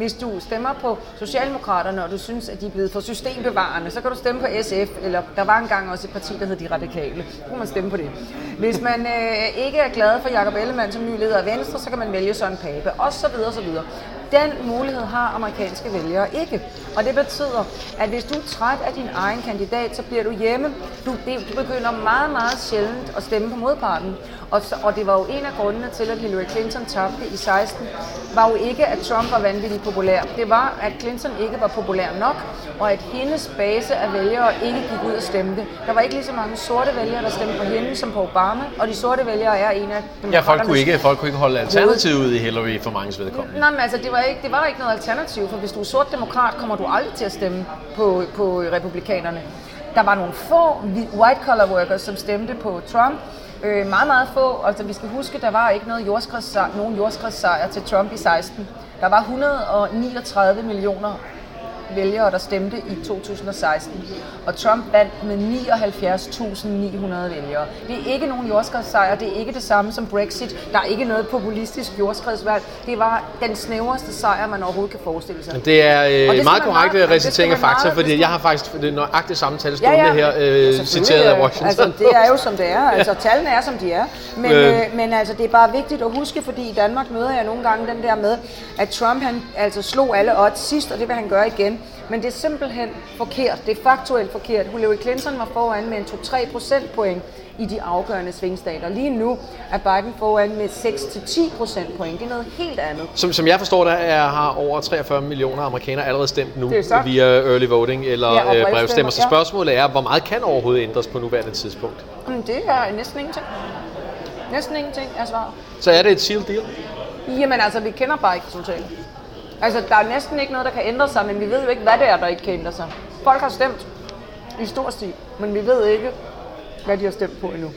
Hvis du stemmer på Socialdemokraterne, og du synes, at de er blevet for systembevarende, så kan du stemme på SF, eller der var engang også et parti, der hed De Radikale. Så kan man stemme på det. Hvis man øh, ikke er glad for Jacob Ellemann som ny leder af Venstre, så kan man vælge Søren Pape, og så videre, og så videre. Den mulighed har amerikanske vælgere ikke. Og det betyder, at hvis du er træt af din egen kandidat, så bliver du hjemme. Du, det, du begynder meget, meget sjældent at stemme på modparten. Og, så, og det var jo en af grundene til, at Hillary Clinton tabte i 16, var jo ikke, at Trump var vanvittigt populær. Det var, at Clinton ikke var populær nok, og at hendes base af vælgere ikke gik ud og stemte. Der var ikke lige så mange sorte vælgere, der stemte på hende som på Obama, og de sorte vælgere er en af Ja, folk kunne ikke, folk kunne ikke holde alternativet ud i Hillary for mange vedkommende. Nej, men altså, det var, ikke, det var ikke noget alternativ, for hvis du er sort demokrat, kommer du aldrig til at stemme på, på republikanerne. Der var nogle få hvi- white-collar workers, som stemte på Trump. Øh, meget, meget få. Altså, vi skal huske, der var ikke noget jordskredssejr, nogen jordskredssejr til Trump i 16. Der var 139 millioner vælgere, der stemte i 2016. Og Trump vandt med 79.900 vælgere. Det er ikke nogen jordskredssejr, det er ikke det samme som Brexit. Der er ikke noget populistisk jordskredsvalg. Det var den snævreste sejr, man overhovedet kan forestille sig. Det er øh, Og det meget korrekt recitering af fakta, meget- fordi jeg har faktisk det nøjagtigt samme tal stående her, øh, citeret af øh, Washington. Altså, det er jo som det er. Altså, tallene er som de er. Men, Øh. øh, men altså, det er bare vigtigt at huske, fordi i Danmark møder jeg nogle gange den der med, at Trump han altså slog alle odds sidst, og det vil han gøre igen. Men det er simpelthen forkert. Det er faktuelt forkert. Hillary Clinton var foran med en 2-3 procentpoint i de afgørende svingstater. Lige nu er Biden foran med 6-10 procentpoint. Det er noget helt andet. Som, som jeg forstår det, er, har over 43 millioner amerikanere allerede stemt nu via early voting eller Ja, ja, brevstemmer, brevstemmer. Så spørgsmålet er, hvor meget kan overhovedet ændres på nuværende tidspunkt? Mm, Det er næsten ingenting. Næsten ingenting er svaret. Så er det et sealed deal? Jamen altså, vi kender bare ikke resultatet. Altså, der er næsten ikke noget, der kan ændre sig, men vi ved jo ikke, hvad det er, der ikke kan ændre sig. Folk har stemt i stor stil, men vi ved ikke, hvad de har stemt på endnu.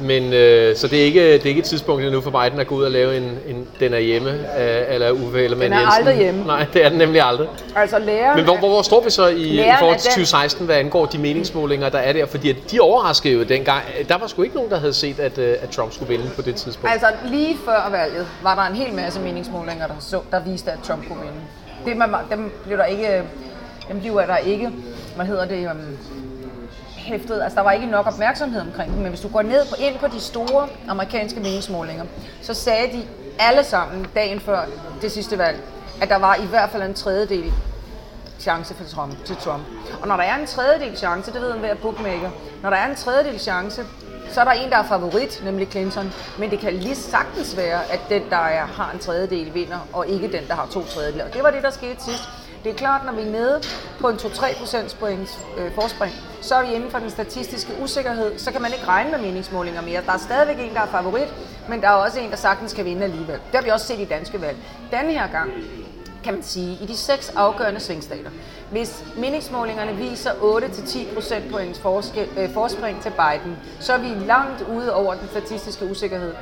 Men øh, så det er, ikke, det er ikke et tidspunkt endnu for Biden at gå ud og lave en, en den er hjemme, øh, eller Uffe Ellemann Den er Jensen. aldrig hjemme. Nej, det er den nemlig aldrig. Altså, læreren... Men hvor, hvor, hvor står vi så i, i forhold til den- 2016, hvad angår de meningsmålinger, der er der? Fordi at de overraskede jo dengang. Der var sgu ikke nogen, der havde set, at, øh, at Trump skulle vinde på det tidspunkt. Altså, lige før valget var der en hel masse meningsmålinger, der, så, der viste, at Trump kunne vinde. Det, man, dem blev der ikke... Dem bliver der ikke... Hvad hedder det? Um, hæftet. Altså, der var ikke nok opmærksomhed omkring dem. Men hvis du går ned på, ind på de store amerikanske meningsmålinger, så sagde de alle sammen dagen før det sidste valg, at der var i hvert fald en tredjedel chance for Trump, til Trump. Og når der er en tredjedel chance, det ved en hver bookmaker, når der er en tredjedel chance, så er der en, der er favorit, nemlig Clinton. Men det kan lige sagtens være, at den, der er, har en tredjedel, vinder, og ikke den, der har to tredjedel. Og det var det, der skete sidst. Det er klart, når vi er nede på en 2-3 procentpoints øh, forspring, så er vi inden for den statistiske usikkerhed, så kan man ikke regne med meningsmålinger mere. Der er stadigvæk en, der er favorit, men der er også en, der sagtens kan vinde alligevel. Det har vi også set i danske valg. Denne her gang, kan man sige, i de seks afgørende svingstater. Hvis meningsmålingerne viser 8-10 procentpoints øh, forspring til Biden, så er vi langt ude over den statistiske usikkerhed.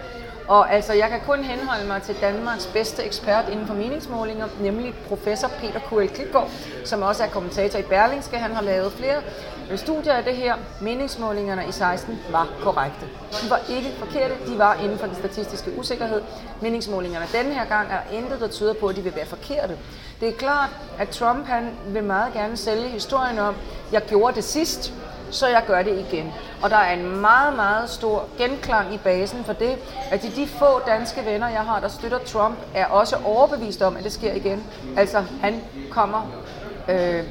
Og altså, jeg kan kun henholde mig til Danmarks bedste ekspert inden for meningsmålinger, nemlig professor Peter Kuel Klitgaard, som også er kommentator i Berlingske. Han har lavet flere studier af det her. Meningsmålingerne i 16 var korrekte. De var ikke forkerte, de var inden for den statistiske usikkerhed. Meningsmålingerne denne her gang er intet, der tyder på, at de vil være forkerte. Det er klart, at Trump han vil meget gerne sælge historien om, jeg gjorde det sidst, så jeg gør det igen. Og der er en meget, meget stor genklang i basen for det, at de, de få danske venner, jeg har, der støtter Trump, er også overbevist om, at det sker igen. Altså, han kommer øh,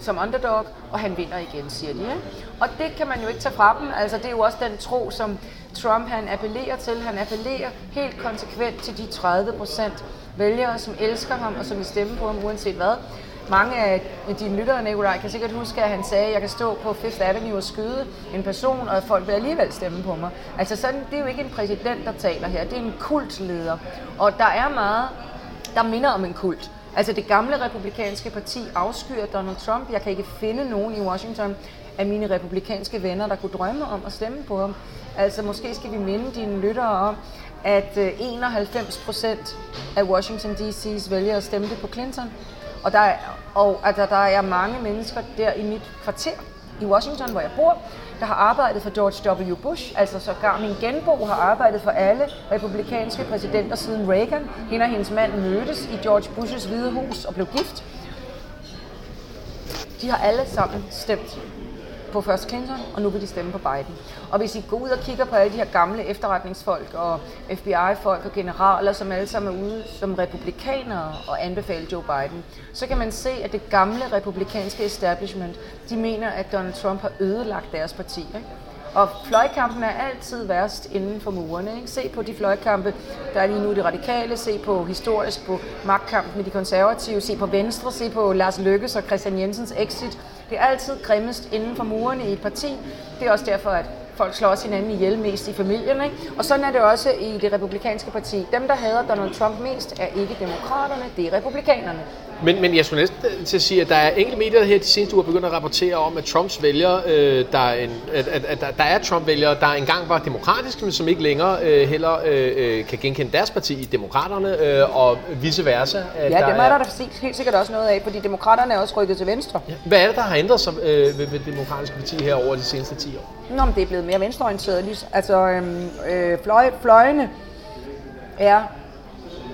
som underdog, og han vinder igen, siger de. Ikke? Og det kan man jo ikke tage fra dem. Altså, det er jo også den tro, som Trump han appellerer til. Han appellerer helt konsekvent til de 30 procent vælgere, som elsker ham og som vil stemme på ham uanset hvad. Mange af dine lyttere, Nikolaj, kan sikkert huske, at han sagde, at jeg kan stå på Fifth Avenue og skyde en person, og folk vil alligevel stemme på mig. Altså sådan, det er jo ikke en præsident, der taler her. Det er en kultleder. Og der er meget, der minder om en kult. Altså det gamle republikanske parti afskyer Donald Trump. Jeg kan ikke finde nogen i Washington af mine republikanske venner, der kunne drømme om at stemme på ham. Altså måske skal vi minde dine lyttere om, at øh, 91 procent af Washington D.C.'s vælgere stemte på Clinton. Og der er, og altså, der er mange mennesker der i mit kvarter i Washington, hvor jeg bor, der har arbejdet for George W. Bush, altså sågar min genbo har arbejdet for alle republikanske præsidenter siden Reagan. Hende og hendes mand mødtes i George Bushes hvide hus og blev gift. De har alle sammen stemt på først Clinton, og nu vil de stemme på Biden. Og hvis I går ud og kigger på alle de her gamle efterretningsfolk og FBI-folk og generaler, som alle sammen er ude som republikanere og anbefaler Joe Biden, så kan man se, at det gamle republikanske establishment, de mener, at Donald Trump har ødelagt deres parti. Ikke? Og fløjkampen er altid værst inden for murene. Ikke? Se på de fløjkampe, der er lige nu de radikale, se på historisk på magtkampen med de konservative, se på Venstre, se på Lars Lykkes og Christian Jensens exit. Det er altid grimmest inden for murene i et parti. Det er også derfor, at folk slår også hinanden ihjel mest i familien. Ikke? Og sådan er det også i det republikanske parti. Dem, der hader Donald Trump mest, er ikke demokraterne, det er republikanerne. Men, men jeg skulle næsten til at sige, at der er enkelte medier her de seneste uger begyndt at rapportere om, at Trumps vælgere, øh, der, er en, at, at, at, der er Trump-vælgere, der engang var demokratiske, men som ikke længere øh, heller øh, øh, kan genkende deres parti i demokraterne, øh, og vice versa. At ja, der dem er der, der helt sikkert også noget af, fordi demokraterne er også rykket til venstre. Ja. Hvad er det, der har ændret sig øh, ved, ved det demokratiske parti her over de seneste 10 år? Nå, men det er blevet mere venstreorienteret. Altså, øhm, øh, fløj, fløjene er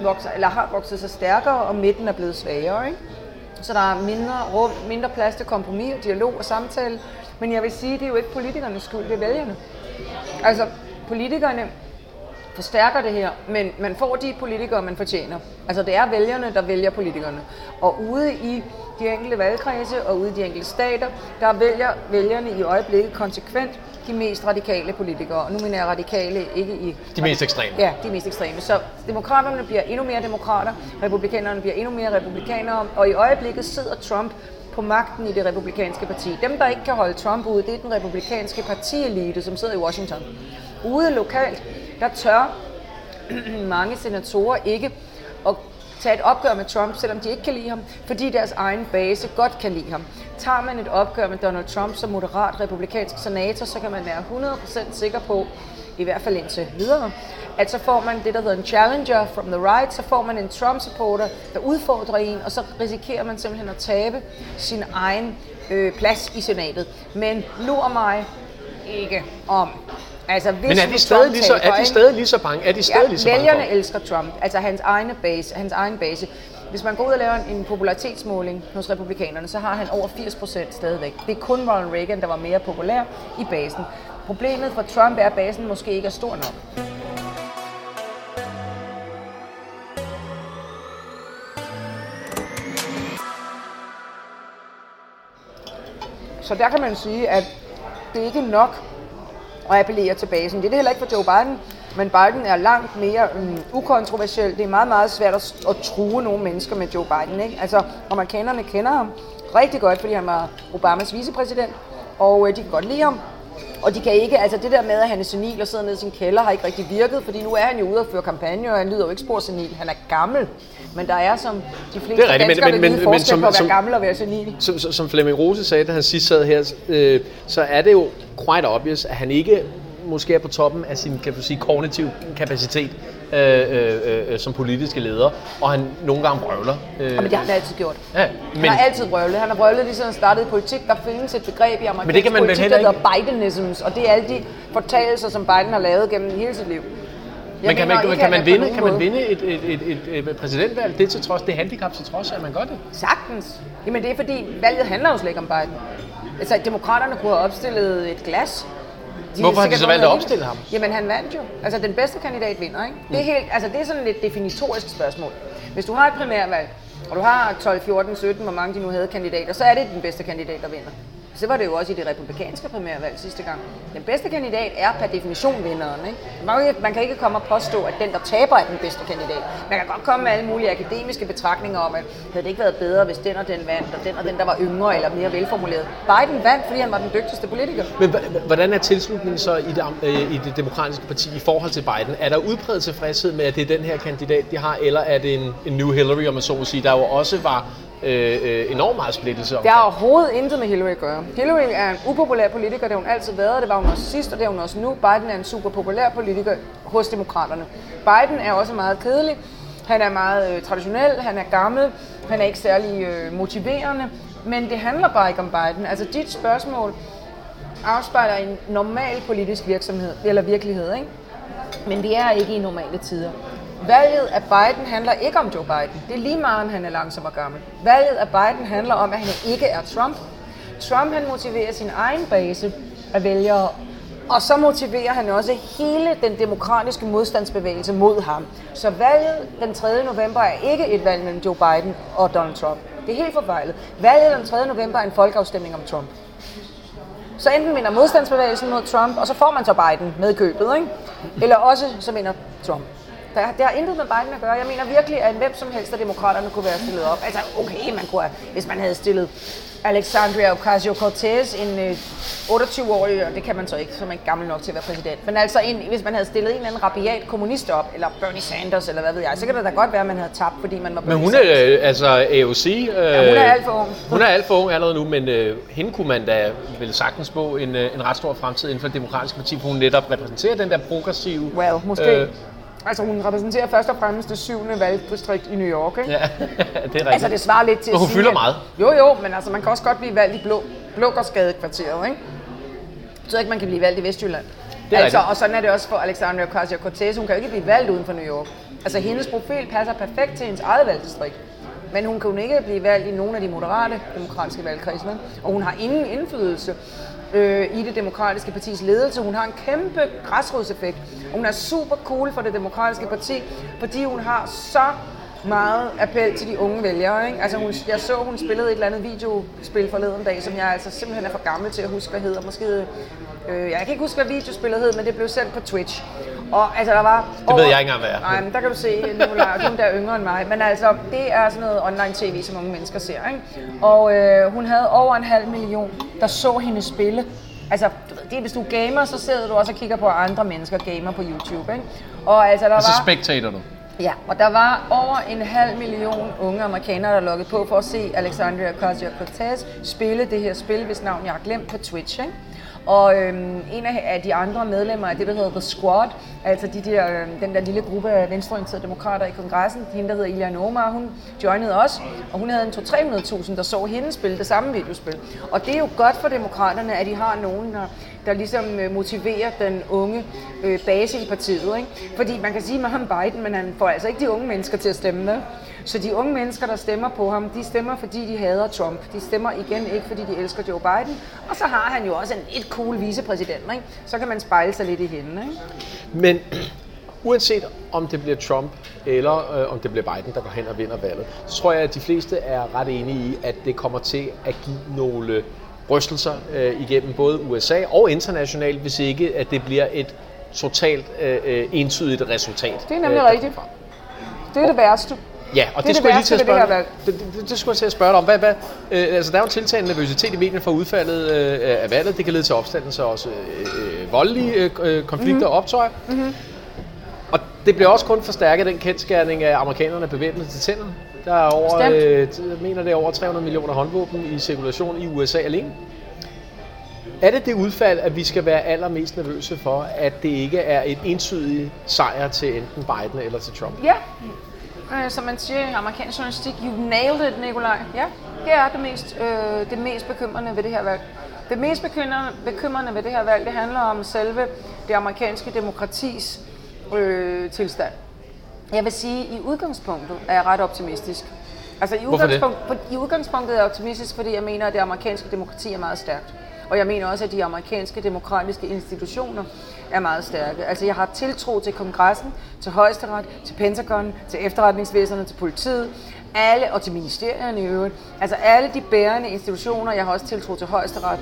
vokser, eller har vokset sig stærkere, og midten er blevet svagere. Ikke? Så der er mindre, rum, mindre plads til kompromis, dialog og samtale. Men jeg vil sige, det er jo ikke politikernes skyld, det er vælgerne. Altså, politikerne forstærker det her, men man får de politikere, man fortjener. Altså det er vælgerne, der vælger politikerne. Og ude i de enkelte valgkredse og ude i de enkelte stater, der vælger vælgerne i øjeblikket konsekvent de mest radikale politikere. Og nu mener jeg radikale ikke i... De mest ekstreme. Ja, de mest ekstreme. Så demokraterne bliver endnu mere demokrater, republikanerne bliver endnu mere republikanere, og i øjeblikket sidder Trump på magten i det republikanske parti. Dem, der ikke kan holde Trump ud, det er den republikanske partielite, som sidder i Washington. Ude lokalt, der tør mange senatorer ikke at tage et opgør med Trump, selvom de ikke kan lide ham, fordi deres egen base godt kan lide ham. Tager man et opgør med Donald Trump som moderat republikansk senator, så kan man være 100% sikker på, i hvert fald indtil videre, at så får man det, der hedder en challenger from the right, så får man en Trump-supporter, der udfordrer en, og så risikerer man simpelthen at tabe sin egen øh, plads i senatet. Men lur mig ikke om Altså, hvis Men er de stadig, lige så, er de stadig lige så bange? Er de stadig ja, lige så bange vælgerne for? elsker Trump, altså hans, egne base, hans egen base. Hvis man går ud og laver en popularitetsmåling hos republikanerne, så har han over 80 procent stadigvæk. Det er kun Ronald Reagan, der var mere populær i basen. Problemet for Trump er, at basen måske ikke er stor nok. Så der kan man sige, at det er ikke nok at appellere til basen. Det er det heller ikke for Joe Biden, men Biden er langt mere um, ukontroversiel. Det er meget, meget svært at, at true nogle mennesker med Joe Biden. Ikke? Altså, amerikanerne kender ham rigtig godt, fordi han var Obamas vicepræsident, og øh, de kan godt lide ham. Og de kan ikke, altså det der med, at han er senil og sidder nede i sin kælder, har ikke rigtig virket, fordi nu er han jo ude og føre kampagne, og han lyder jo ikke spor senil. Han er gammel, men der er som de fleste Det er rigtigt, danskere, men- men, men- men, som- på at være som- gammel og være senil. Som, som- som Flemming Rose sagde, da han sidst sad her, øh, så er det jo quite obvious, at han ikke måske er på toppen af sin kan du sige, kognitiv kapacitet øh, øh, øh, som politiske leder, og han nogle gange brøvler. Øh, Ja, men det har han altid gjort. ja, Han men, har altid brøvlet. Han har brøvlet lige siden han startede i politik. Der findes et begreb i amerikansk Men det kan man vel politik, der ikke- hedder Bidenisms, og det er alle de fortalelser, som Biden har lavet gennem hele sit liv. Jeg men kan man, ikke, kan man han vinde, kan man vinde et, et, et, et, et præsidentvalg, det til trods, det handicap til trods, at man gør det? Sagtens. Jamen det er fordi, valget handler jo slet ikke om Biden. Altså, demokraterne kunne have opstillet et glas. De Hvorfor har de så valgt at opstille ham? Jamen han vandt jo. Altså den bedste kandidat vinder, ikke? Det er, helt, altså, det er sådan et definitorisk spørgsmål. Hvis du har et primærvalg, og du har 12, 14, 17, hvor mange de nu havde kandidater, så er det den bedste kandidat, der vinder. Så var det jo også i det republikanske primærvalg sidste gang. Den bedste kandidat er per definition vinderen. Ikke? Man, kan ikke, man kan ikke komme og påstå, at den, der taber, er den bedste kandidat. Man kan godt komme med alle mulige akademiske betragtninger om, at havde det ikke været bedre, hvis den og den vandt, og den og den, der var yngre eller mere velformuleret. Biden vandt, fordi han var den dygtigste politiker. Men hvordan er tilslutningen så i det, øh, i det demokratiske parti i forhold til Biden? Er der udbredt tilfredshed med, at det er den her kandidat, de har, eller er det en, en new Hillary, om man så må sige, der jo også var øh, øh, enormt meget splittelse om? Det har overhovedet intet med Hillary at gøre. Hillary er en upopulær politiker, det har hun altid været, det var hun også sidst, og det er hun også nu. Biden er en super populær politiker hos demokraterne. Biden er også meget kedelig. Han er meget øh, traditionel, han er gammel, han er ikke særlig øh, motiverende, men det handler bare ikke om Biden. Altså dit spørgsmål afspejler en normal politisk virksomhed, eller virkelighed, ikke? Men vi er ikke i normale tider. Valget af Biden handler ikke om Joe Biden. Det er lige meget, om han er langsom og gammel. Valget af Biden handler om, at han ikke er Trump. Trump han motiverer sin egen base af vælgere, og så motiverer han også hele den demokratiske modstandsbevægelse mod ham. Så valget den 3. november er ikke et valg mellem Joe Biden og Donald Trump. Det er helt forfejlet. Valget den 3. november er en folkeafstemning om Trump. Så enten vinder modstandsbevægelsen mod Trump, og så får man så Biden med i købet, ikke? Eller også så vinder Trump. Der, det har intet med Biden at gøre. Jeg mener virkelig, at hvem som helst af demokraterne kunne være stillet op. Altså, okay, man kunne have, hvis man havde stillet Alexandria Ocasio-Cortez, en øh, 28-årig, og det kan man så ikke, så er man ikke gammel nok til at være præsident. Men altså, en, hvis man havde stillet en eller anden rabiat kommunist op, eller Bernie Sanders, eller hvad ved jeg, så kan det da godt være, at man havde tabt, fordi man var Men hun Sanders. er øh, altså AOC. Øh, ja, hun er alt for ung. Hun er alt for ung allerede nu, men øh, hende kunne man da vel sagtens få en, øh, en ret stor fremtid inden for det demokratiske parti, for hun netop repræsenterer den der progressive... Well, måske. Øh. Altså, hun repræsenterer først og fremmest det syvende valgdistrikt i New York, ikke? ja, det er rigtigt. Altså, det svarer lidt til Men hun at sige, fylder at- meget. Jo, jo, men altså, man kan også godt blive valgt i blå, Blågårdsgadekvarteret, ikke? Så ikke, man kan blive valgt i Vestjylland. Det er altså, rigtigt. og sådan er det også for Alexandria Ocasio-Cortez. Hun kan jo ikke blive valgt uden for New York. Altså, hendes profil passer perfekt til hendes eget valgdistrikt. Men hun kan jo ikke blive valgt i nogen af de moderate demokratiske valgkredse. Og hun har ingen indflydelse øh, i det demokratiske partis ledelse. Hun har en kæmpe græsrodseffekt. Og hun er super cool for det demokratiske parti, fordi hun har så meget appel til de unge vælgere. Ikke? Altså hun, jeg så, hun spillede et eller andet videospil forleden dag, som jeg altså simpelthen er for gammel til at huske, hvad hedder. Måske, øh, jeg kan ikke huske, hvad videospillet hed, men det blev sendt på Twitch. Og altså, der var... Det ved jeg ikke engang, hvad er. Nej, men der kan du se, Nicolaj, hun der er yngre end mig. Men altså, det er sådan noget online-tv, som unge mennesker ser. Ikke? Og øh, hun havde over en halv million, der så hende spille. Altså, du ved, det er, hvis du er gamer, så sidder du også og kigger på andre mennesker gamer på YouTube. Ikke? Og altså, der Altså var... spectator nu. Ja, og der var over en halv million unge amerikanere, der loggede på for at se Alexandria Ocasio-Cortez spille det her spil, hvis navn jeg har glemt på Twitch. Ikke? Og øhm, en af, af de andre medlemmer af det, der hedder The Squad, altså de der, øhm, den der lille gruppe af venstreorienterede demokrater i kongressen, hende der hedder Ilhan Omar, hun joinede os, og hun havde en 200-300.000, der så hende spille det samme videospil. Og det er jo godt for demokraterne, at de har nogen, der, der ligesom øh, motiverer den unge øh, base i partiet. Ikke? Fordi man kan sige med ham Biden, men han får altså ikke de unge mennesker til at stemme med. Så de unge mennesker, der stemmer på ham, de stemmer, fordi de hader Trump. De stemmer igen ikke, fordi de elsker Joe Biden. Og så har han jo også en et cool vicepræsident, ikke? Så kan man spejle sig lidt i hende, ikke? Men uanset om det bliver Trump eller øh, om det bliver Biden, der går hen og vinder valget, så tror jeg, at de fleste er ret enige i, at det kommer til at give nogle rystelser øh, igennem både USA og internationalt, hvis ikke at det bliver et totalt øh, øh entydigt resultat. Det er nemlig øh, rigtigt. Det er det værste. Ja, og det, det, det skulle jeg lige til at spørge, det, det, det, det, skulle jeg til at spørge dig om. Hvad, hvad, øh, altså, der er jo tiltagende nervøsitet i medierne for udfaldet øh, af valget. Det kan lede til opstandelse og også øh, øh, voldelige øh, konflikter mm-hmm. og optøjer. Mm-hmm. Og det bliver også kun forstærket den kendskærning af amerikanerne bevæbnet til tænderne. Der er over, øh, jeg mener det er over 300 millioner håndvåben i cirkulation i USA alene. Er det det udfald, at vi skal være allermest nervøse for, at det ikke er et entydigt sejr til enten Biden eller til Trump? Ja, øh, som man siger i amerikansk journalistik, you nailed it, Nikolaj. Ja, det er det mest, øh, det mest bekymrende ved det her valg. Det mest bekymrende, bekymrende ved det her valg, det handler om selve det amerikanske demokratis øh, tilstand. Jeg vil sige, at i udgangspunktet er jeg ret optimistisk. Altså i, udgangspunkt, for, i udgangspunktet er jeg optimistisk, fordi jeg mener, at det amerikanske demokrati er meget stærkt. Og jeg mener også, at de amerikanske demokratiske institutioner er meget stærke. Altså jeg har tiltro til kongressen, til højesteret, til Pentagon, til efterretningsvæsenet, til politiet, alle, og til ministerierne i øvrigt. Altså alle de bærende institutioner, jeg har også tiltro til højesteret,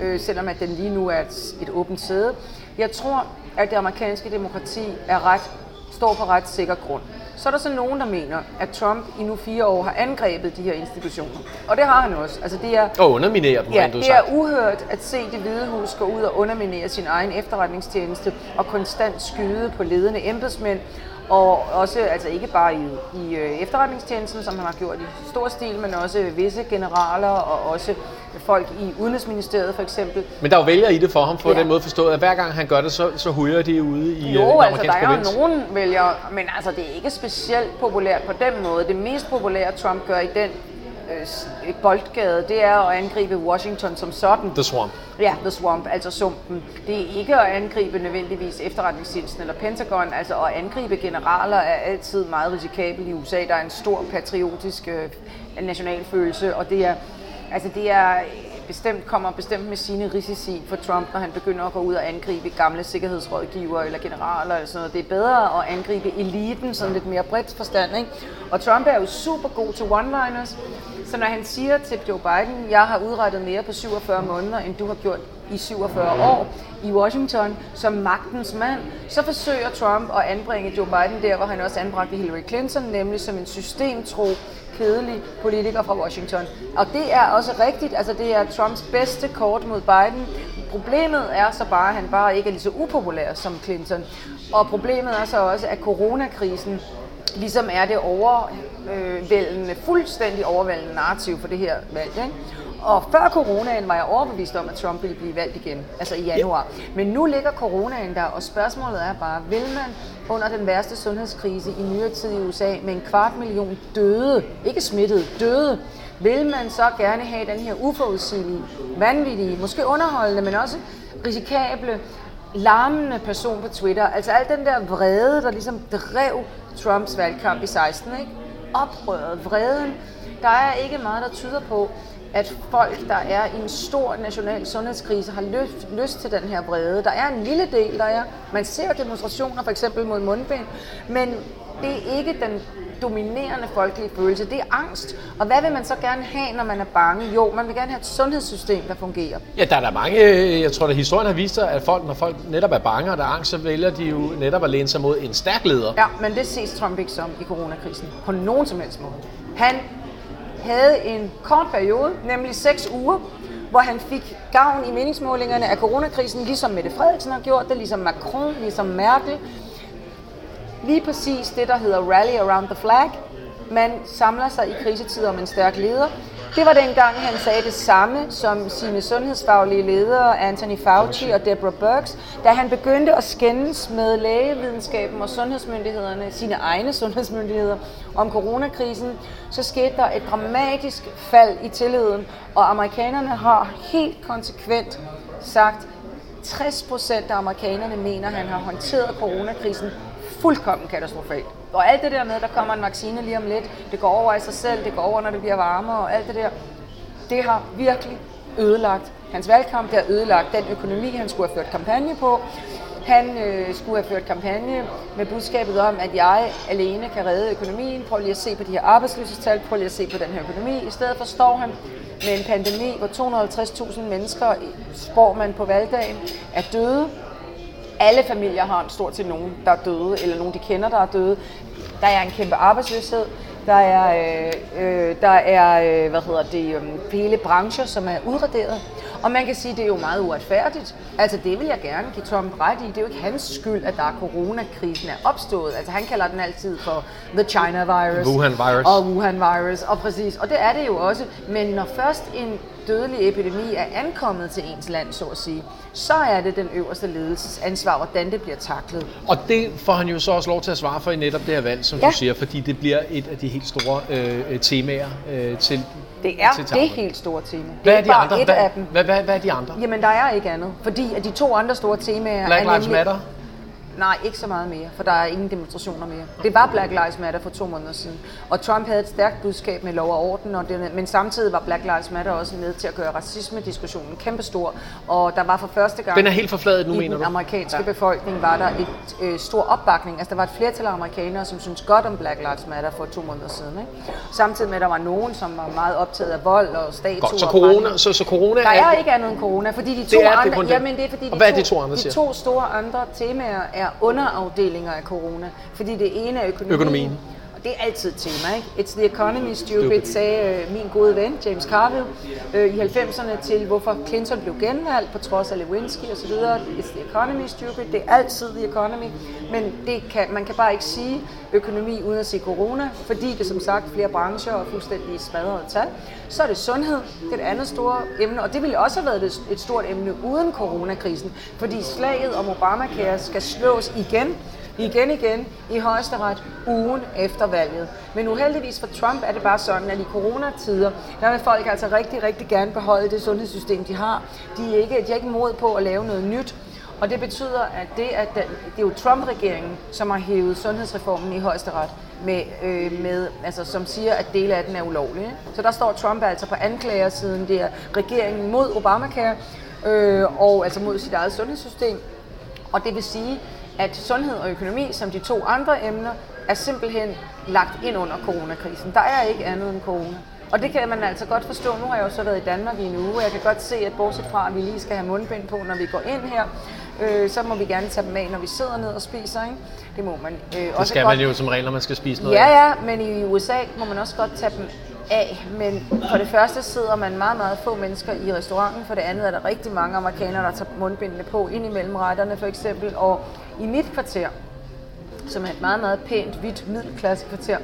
øh, selvom at den lige nu er et, et åbent sæde. Jeg tror, at det amerikanske demokrati er ret, står på ret sikker grund. Så er der så nogen, der mener, at Trump i nu fire år har angrebet de her institutioner. Og det har han også. Altså, det er, og underminere dem, ja, det er uhørt at se det hvide hus gå ud og underminere sin egen efterretningstjeneste og konstant skyde på ledende embedsmænd og også, altså ikke bare i, i øh, efterretningstjenesten, som han har gjort i stor stil, men også visse generaler og også folk i Udenrigsministeriet for eksempel. Men der er jo vælgere i det for ham, på ja. den måde forstået, at hver gang han gør det, så, så hujer de ude i Jo, øh, altså der er jo nogen vælgere, men altså det er ikke specielt populært på den måde. Det mest populære Trump gør i den øh, boldgade, det er at angribe Washington som sådan. The Swamp. Ja, The Swamp, altså sumpen. Det er ikke at angribe nødvendigvis efterretningstjenesten eller Pentagon, altså at angribe generaler er altid meget risikabelt i USA. Der er en stor patriotisk øh, nationalfølelse, og det er, altså det er bestemt kommer bestemt med sine risici for Trump, når han begynder at gå ud og angribe gamle sikkerhedsrådgivere eller generaler eller sådan noget. Det er bedre at angribe eliten sådan lidt mere bredt forstand. Ikke? Og Trump er jo super god til one-liners, så når han siger til Joe Biden, jeg har udrettet mere på 47 måneder, end du har gjort i 47 år i Washington som magtens mand, så forsøger Trump at anbringe Joe Biden der, hvor han også anbragte Hillary Clinton, nemlig som en systemtro kedelig politiker fra Washington. Og det er også rigtigt, altså det er Trumps bedste kort mod Biden. Problemet er så bare, at han bare ikke er lige så upopulær som Clinton. Og problemet er så også, at coronakrisen ligesom er det overvældende, fuldstændig overvældende narrativ for det her valg. Ikke? Og før coronaen var jeg overbevist om, at Trump ville blive valgt igen, altså i januar. Men nu ligger coronaen der, og spørgsmålet er bare, vil man under den værste sundhedskrise i nyere tid i USA med en kvart million døde, ikke smittede, døde, vil man så gerne have den her uforudsigelige, vanvittige, måske underholdende, men også risikable, larmende person på Twitter. Altså al den der vrede, der ligesom drev Trumps valgkamp i 16, ikke? Oprøret, vreden. Der er ikke meget, der tyder på, at folk, der er i en stor national sundhedskrise, har lyst, lyst til den her vrede. Der er en lille del, der er. Man ser demonstrationer for eksempel mod mundbind, men det er ikke den dominerende folkelige følelse. Det er angst. Og hvad vil man så gerne have, når man er bange? Jo, man vil gerne have et sundhedssystem, der fungerer. Ja, der er der mange, jeg tror, at historien har vist sig, at folk, når folk netop er bange og der er angst, så vælger de jo netop at læne sig mod en stærk leder. Ja, men det ses Trump ikke som i coronakrisen. På nogen som helst måde. Han havde en kort periode, nemlig 6 uger, hvor han fik gavn i meningsmålingerne af coronakrisen, ligesom Mette Frederiksen har gjort det, ligesom Macron, ligesom Merkel. Lige præcis det, der hedder Rally Around the Flag. Man samler sig i krisetider om en stærk leder, det var dengang, han sagde det samme som sine sundhedsfaglige ledere, Anthony Fauci og Deborah Burks, da han begyndte at skændes med lægevidenskaben og sundhedsmyndighederne, sine egne sundhedsmyndigheder, om coronakrisen, så skete der et dramatisk fald i tilliden, og amerikanerne har helt konsekvent sagt, 60 procent af amerikanerne mener, at han har håndteret coronakrisen fuldkommen katastrofalt. Og alt det der med, der kommer en vaccine lige om lidt, det går over af sig selv, det går over, når det bliver varmere, og alt det der, det har virkelig ødelagt hans valgkamp, det har ødelagt den økonomi, han skulle have ført kampagne på. Han øh, skulle have ført kampagne med budskabet om, at jeg alene kan redde økonomien. Prøv lige at se på de her arbejdsløshedstal, prøv lige at se på den her økonomi. I stedet for står han med en pandemi, hvor 250.000 mennesker, øh, spår man på valgdagen, er døde. Alle familier har en stort set nogen, der er døde, eller nogen, de kender, der er døde. Der er en kæmpe arbejdsløshed. Der er, øh, øh, der er øh, hvad hedder det, øh, hele brancher, som er udraderet. Og man kan sige, at det er jo meget uretfærdigt. Altså det vil jeg gerne give Tom ret i. Det er jo ikke hans skyld, at der er coronakrisen er opstået. Altså han kalder den altid for the China virus. Wuhan virus. Og Wuhan virus, og præcis. Og det er det jo også. Men når først en dødelig epidemi er ankommet til ens land, så at sige, så er det den øverste ledelses ansvar, hvordan det bliver taklet. Og det får han jo så også lov til at svare for i netop det her valg, som ja. Du siger, fordi det bliver et af de helt store øh, temaer øh, til Det er til det helt store tema. Det Hvad er er de bare andre? et Hvad, af dem. hvad, hvad, hvad er de andre? Jamen, der er ikke andet. Fordi at de to andre store temaer Black er Lives nemlig... Matter? Nej, ikke så meget mere, for der er ingen demonstrationer mere. Det var Black Lives Matter for to måneder siden. Og Trump havde et stærkt budskab med lov og orden, og det, men samtidig var Black Lives Matter også med til at gøre racisme-diskussionen kæmpestor. Og der var for første gang Den er helt forfladet nu, i mener den du? amerikanske ja. befolkning, var der et øh, stor opbakning. Altså der var et flertal af amerikanere, som syntes godt om Black Lives Matter for to måneder siden. Ikke? Samtidig med, at der var nogen, som var meget optaget af vold og statuer. Godt, så corona, så, så corona Der er ikke andet end corona, fordi de to er det andre, kun det. jamen det er fordi Og de, hvad er to, de to andre de to store andre temaer er underafdelinger af corona, fordi det ene er økonomien. Økonomien. Og det er altid et tema, ikke? It's the economy stupid, Stupid. sagde øh, min gode ven James Carville øh, i 90'erne til, hvorfor Clinton blev genvalgt på trods af Lewinsky osv. It's the economy stupid, det er altid the economy, men det kan, man kan bare ikke sige økonomi uden at sige corona, fordi det som sagt flere brancher og fuldstændig smadrede tal. Så er det sundhed, det er et andet store emne, og det ville også have været et stort emne uden coronakrisen, fordi slaget om Obamacare skal slås igen igen igen i højesteret ugen efter valget. Men uheldigvis for Trump er det bare sådan, at i coronatider, der vil folk altså rigtig, rigtig gerne beholde det sundhedssystem, de har. De er ikke, de er ikke mod på at lave noget nyt. Og det betyder, at det, at den, det er jo Trump-regeringen, som har hævet sundhedsreformen i højesteret, med, øh, med, altså, som siger, at dele af den er ulovlig. ikke? Så der står Trump altså på anklagersiden, det er regeringen mod Obamacare, øh, og altså mod sit eget sundhedssystem. Og det vil sige, at sundhed og økonomi, som de to andre emner, er simpelthen lagt ind under coronakrisen. Der er ikke andet end corona. Og det kan man altså godt forstå. Nu har jeg jo så været i Danmark i en uge, og jeg kan godt se, at bortset fra, at vi lige skal have mundbind på, når vi går ind her, øh, så må vi gerne tage dem af, når vi sidder ned og spiser. Ikke? Det må man øh, Det også skal godt. man jo som regel, når man skal spise noget. Ja, ja, men i USA må man også godt tage dem af. Men for det første sidder man meget, meget få mennesker i restauranten. For det andet er der rigtig mange amerikanere, der tager mundbindene på ind imellem retterne for eksempel. Og i mit kvarter, som er et meget, meget pænt, hvidt middelklassekvarter,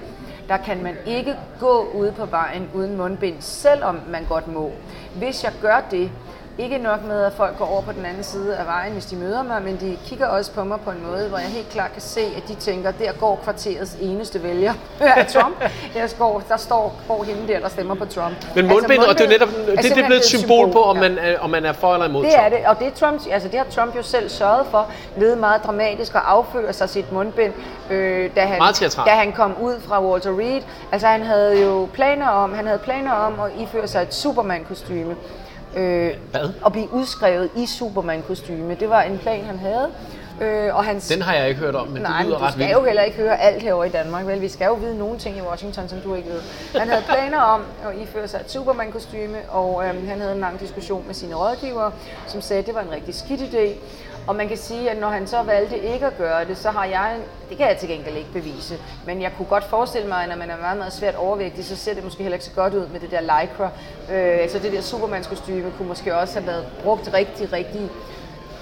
der kan man ikke gå ude på vejen uden mundbind, selvom man godt må. Hvis jeg gør det, ikke nok med, at folk går over på den anden side af vejen, hvis de møder mig, men de kigger også på mig på en måde, hvor jeg helt klart kan se, at de tænker, der går kvarterets eneste vælger af Trump. Der, står, der står går hende der, der stemmer på Trump. Men mundbind, og det er netop det, det er blevet et symbol på, om man, er, om man er for eller imod Det Trump. er det, og det, er Trump, altså det har Trump jo selv sørget for, ved meget dramatisk at afføre sig sit mundbind, øh, da, han, da han kom ud fra Walter Reed. Altså han havde jo planer om, han havde planer om at iføre sig et Superman-kostyme. Øh, Hvad? At blive udskrevet i Superman-kostyme. Det var en plan, han havde. Øh, og hans, Den har jeg ikke hørt om, men Nej, det men lyder du ret skal vildt. jo heller ikke høre alt herovre i Danmark, vel? Vi skal jo vide nogle ting i Washington, som du ikke ved. Han havde planer om at iføre sig et Superman-kostyme, og øhm, han havde en lang diskussion med sine rådgivere, som sagde, at det var en rigtig skidt idé. Og man kan sige, at når han så valgte ikke at gøre det, så har jeg, det kan jeg til gengæld ikke bevise, men jeg kunne godt forestille mig, at når man er meget, meget svært overvægtig, så ser det måske heller ikke så godt ud med det der lycra. Øh, altså det der supermanskostyme kunne måske også have været brugt rigtig, rigtig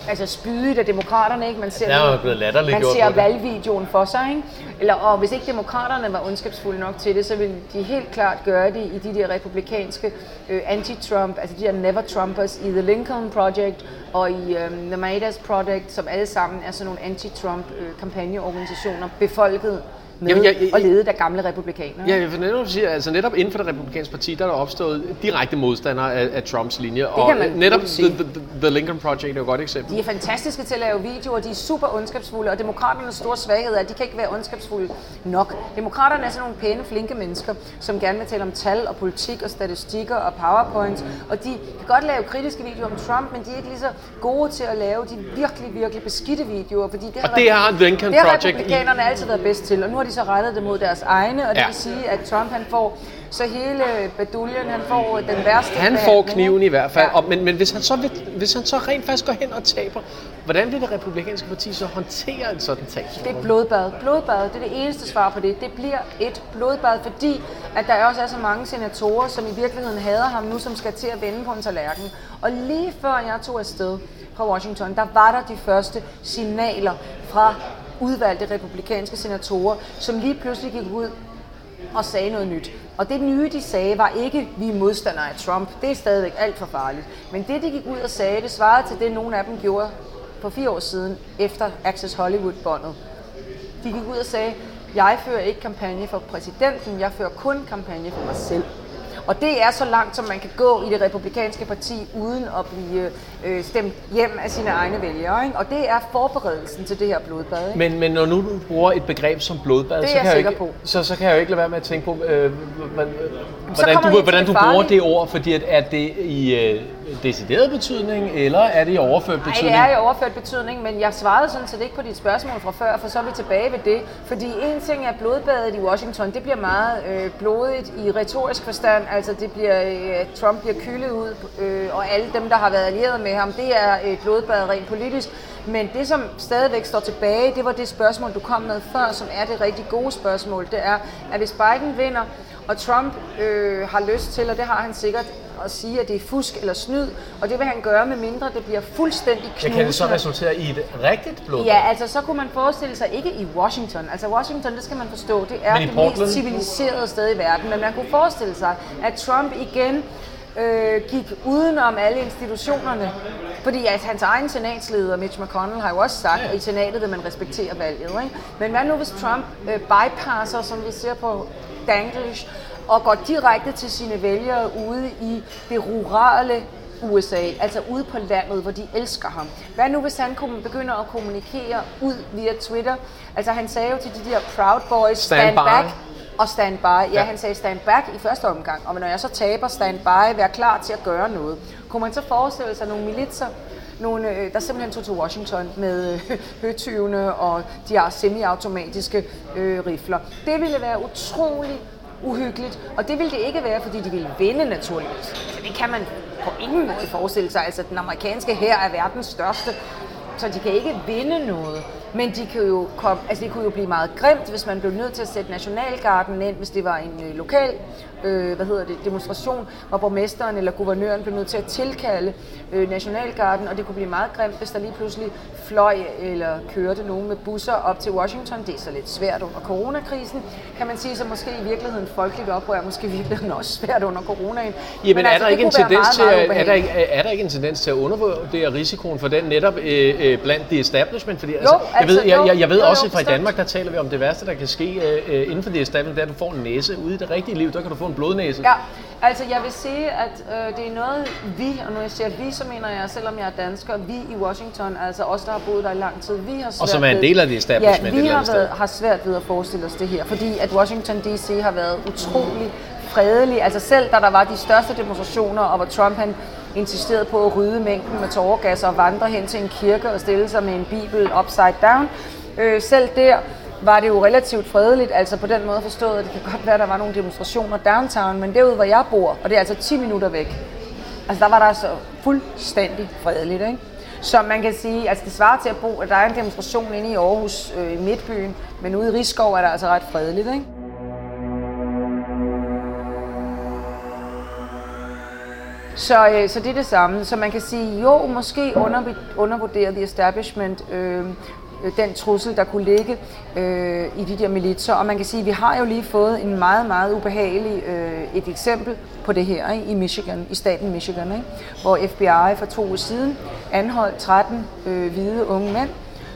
altså spydigt af demokraterne, ikke? Man ser, Der er jo blevet man ser valgvideoen for sig, ikke? Eller, og hvis ikke demokraterne var ondskabsfulde nok til det, så ville de helt klart gøre det i de der republikanske øh, anti-Trump, altså de der never-Trumpers i The Lincoln Project og i øh, The Maidas Project, som alle sammen er sådan nogle anti-Trump øh, kampagneorganisationer, befolket med Jamen, jeg- jeg- og ledet af gamle republikanere. Ja, jeg netop sige, altså netop inden for det republikanske parti, der er der opstået direkte modstandere af, af Trumps linje. og kan man netop the, the, the Lincoln Project er jo et godt eksempel. De er fantastiske til at lave videoer, de er super ondskabsfulde, og demokraternes store svaghed er, at de kan ikke være ondskabsfulde nok. Demokraterne er sådan nogle pæne, flinke mennesker, som gerne vil tale om tal og politik og statistikker og powerpoints, og de kan godt lave kritiske videoer om Trump, men de er ikke lige så gode til at lave de virkelig, virkelig beskidte videoer, fordi det har, Og det har Lincoln det har Project i. republikanerne altid været bedst til, og nu har de så rettet det mod deres egne, og det Ja. vil sige, at Trump han får så hele baduljen, han får den værste Han får kniven i hvert fald, Ja. og, men, men hvis, han så vil, hvis han så rent faktisk går hen og taber, hvordan vil det republikanske parti så håndtere en sådan tab? Det er blodbad. Blodbad, det er det eneste svar på det. Det bliver et blodbad, fordi at der også er så mange senatorer, som i virkeligheden hader ham nu, som skal til at vende på en tallerken. Og lige før jeg tog afsted fra Washington, der var der de første signaler fra udvalgte republikanske senatorer, som lige pludselig gik ud og sagde noget nyt. Og det nye, de sagde, var ikke, vi er modstandere af Trump. Det er stadigvæk alt for farligt. Men det, de gik ud og sagde, det svarede til det, nogle af dem gjorde for fire år siden, efter Access Hollywood-båndet. De gik ud og sagde, jeg fører ikke kampagne for præsidenten, jeg fører kun kampagne for mig selv. Og det er så langt, som man kan gå i det republikanske parti, uden at blive øh, stemt hjem af sine egne vælgere. Ikke? Og det er forberedelsen til det her blodbad. Ikke? Men, men når nu du bruger et begreb som blodbad, er så, kan jeg ikke, på. Så, så kan jeg jo ikke lade være med at tænke på, øh, hvordan, hvordan du, hvordan du bruger det ord, fordi at, er det i øh, decideret betydning, eller er det i overført Nej, betydning? det er i overført betydning, men jeg svarede sådan set ikke på dit spørgsmål fra før, for så er vi tilbage ved det. Fordi en ting er blodbadet i Washington, det bliver meget øh, blodigt i retorisk forstand, altså det bliver, øh, Trump bliver kyldet ud, øh, og alle dem, der har været allieret med ham, det er et blodbad rent politisk. Men det, som stadigvæk står tilbage, det var det spørgsmål, du kom med før, som er det rigtig gode spørgsmål. Det er, at hvis Biden vinder, og Trump øh, har lyst til, og det har han sikkert, at sige, at det er fusk eller snyd, og det vil han gøre, med mindre det bliver fuldstændig knusende. kan det så resultere i et rigtigt blodbad? Ja, altså så kunne man forestille sig, ikke i Washington, altså Washington, det skal man forstå, det er det Portland? mest civiliserede sted i verden, men man kunne forestille sig, at Trump igen øh, gik udenom alle institutionerne, fordi at hans egen senatsleder, Mitch McConnell, har jo også sagt, at i senatet vil man respektere valget. Ikke? Men hvad nu hvis Trump øh, bypasser, som vi ser på Danglish, og går direkte til sine vælgere ude i det rurale USA, altså ude på landet, hvor de elsker ham. Hvad nu, hvis han begynder at kommunikere ud via Twitter? Altså han sagde jo til de der Proud Boys, Stand stand, back og stand by. Ja, Ja. han sagde stand back i første omgang, og når jeg så taber stand by, vær klar til at gøre noget. Kunne man så forestille sig nogle militser, nogle, øh, der simpelthen tog til Washington med øh, høtyvene og de her semiautomatiske øh, rifler. Det ville være utrolig uhyggeligt, og det ville det ikke være, fordi de ville vinde naturligvis. Så det kan man på ingen måde forestille sig. Altså, den amerikanske her er verdens største, så de kan ikke vinde noget. Men de kan jo komme, altså det kunne jo blive meget grimt, hvis man blev nødt til at sætte Nationalgarden ind, hvis det var en øh, lokal øh, hvad hedder det, demonstration, hvor borgmesteren eller guvernøren blev nødt til at tilkalde øh, Nationalgarden, og det kunne blive meget grimt, hvis der lige pludselig fløj eller kørte nogen med busser op til Washington. Det er så lidt svært under coronakrisen, kan man sige, så måske i virkeligheden folkeligt oprør måske i virkeligheden også svært under coronaen. Jamen, er, altså, der ikke en tendens til, meget, meget at- er, der ikke, er der ikke en tendens til at undervurdere risikoen for den netop øh, øh, blandt the establishment? Fordi, altså, jeg altså, ved, jeg, jo. jeg, jeg ved Jo, jo, også, at fra. Danmark, der taler vi om det værste, der kan ske øh, øh, inden for establishment, det er, at du får en næse. Ude i det rigtige liv, der kan du få en blodnæse. Ja, altså jeg vil sige, at øh, det er noget vi, og når jeg siger vi, så mener jeg, selvom jeg er dansker, vi i Washington, altså os, der har boet der i lang tid, vi har svært som er en del af det establishment Ja, vi har, været, har svært ved at forestille os det her, fordi at Washington D.C. har været utrolig fredelig. Altså selv da der var de største demonstrationer, og hvor Trump han insisterede på at rydde mængden med tåregas og vandre hen til en kirke og stille sig med en bibel upside down. Øh, selv der var det jo relativt fredeligt, altså på den måde forstået, at det kan godt være, at der var nogle demonstrationer downtown, men derude, hvor jeg bor, og det er altså 10 minutter væk, altså der var der altså fuldstændig fredeligt, ikke? Så man kan sige, altså det svarer til at bo, at der er en demonstration inde i Aarhus øh, i Midtbyen, men ude i Rigskov er der altså ret fredeligt, ikke? Så, øh, så det er det samme. Så man kan sige, jo, måske under, undervurderer the establishment øh, øh, den trussel, der kunne ligge øh, i de der militser. Og man kan sige, vi har jo lige fået en meget, meget ubehagelig øh, et eksempel på det her ikke? i Michigan, i staten Michigan, ikke? hvor FBI for to uger siden anholdt 13 øh, hvide unge mænd,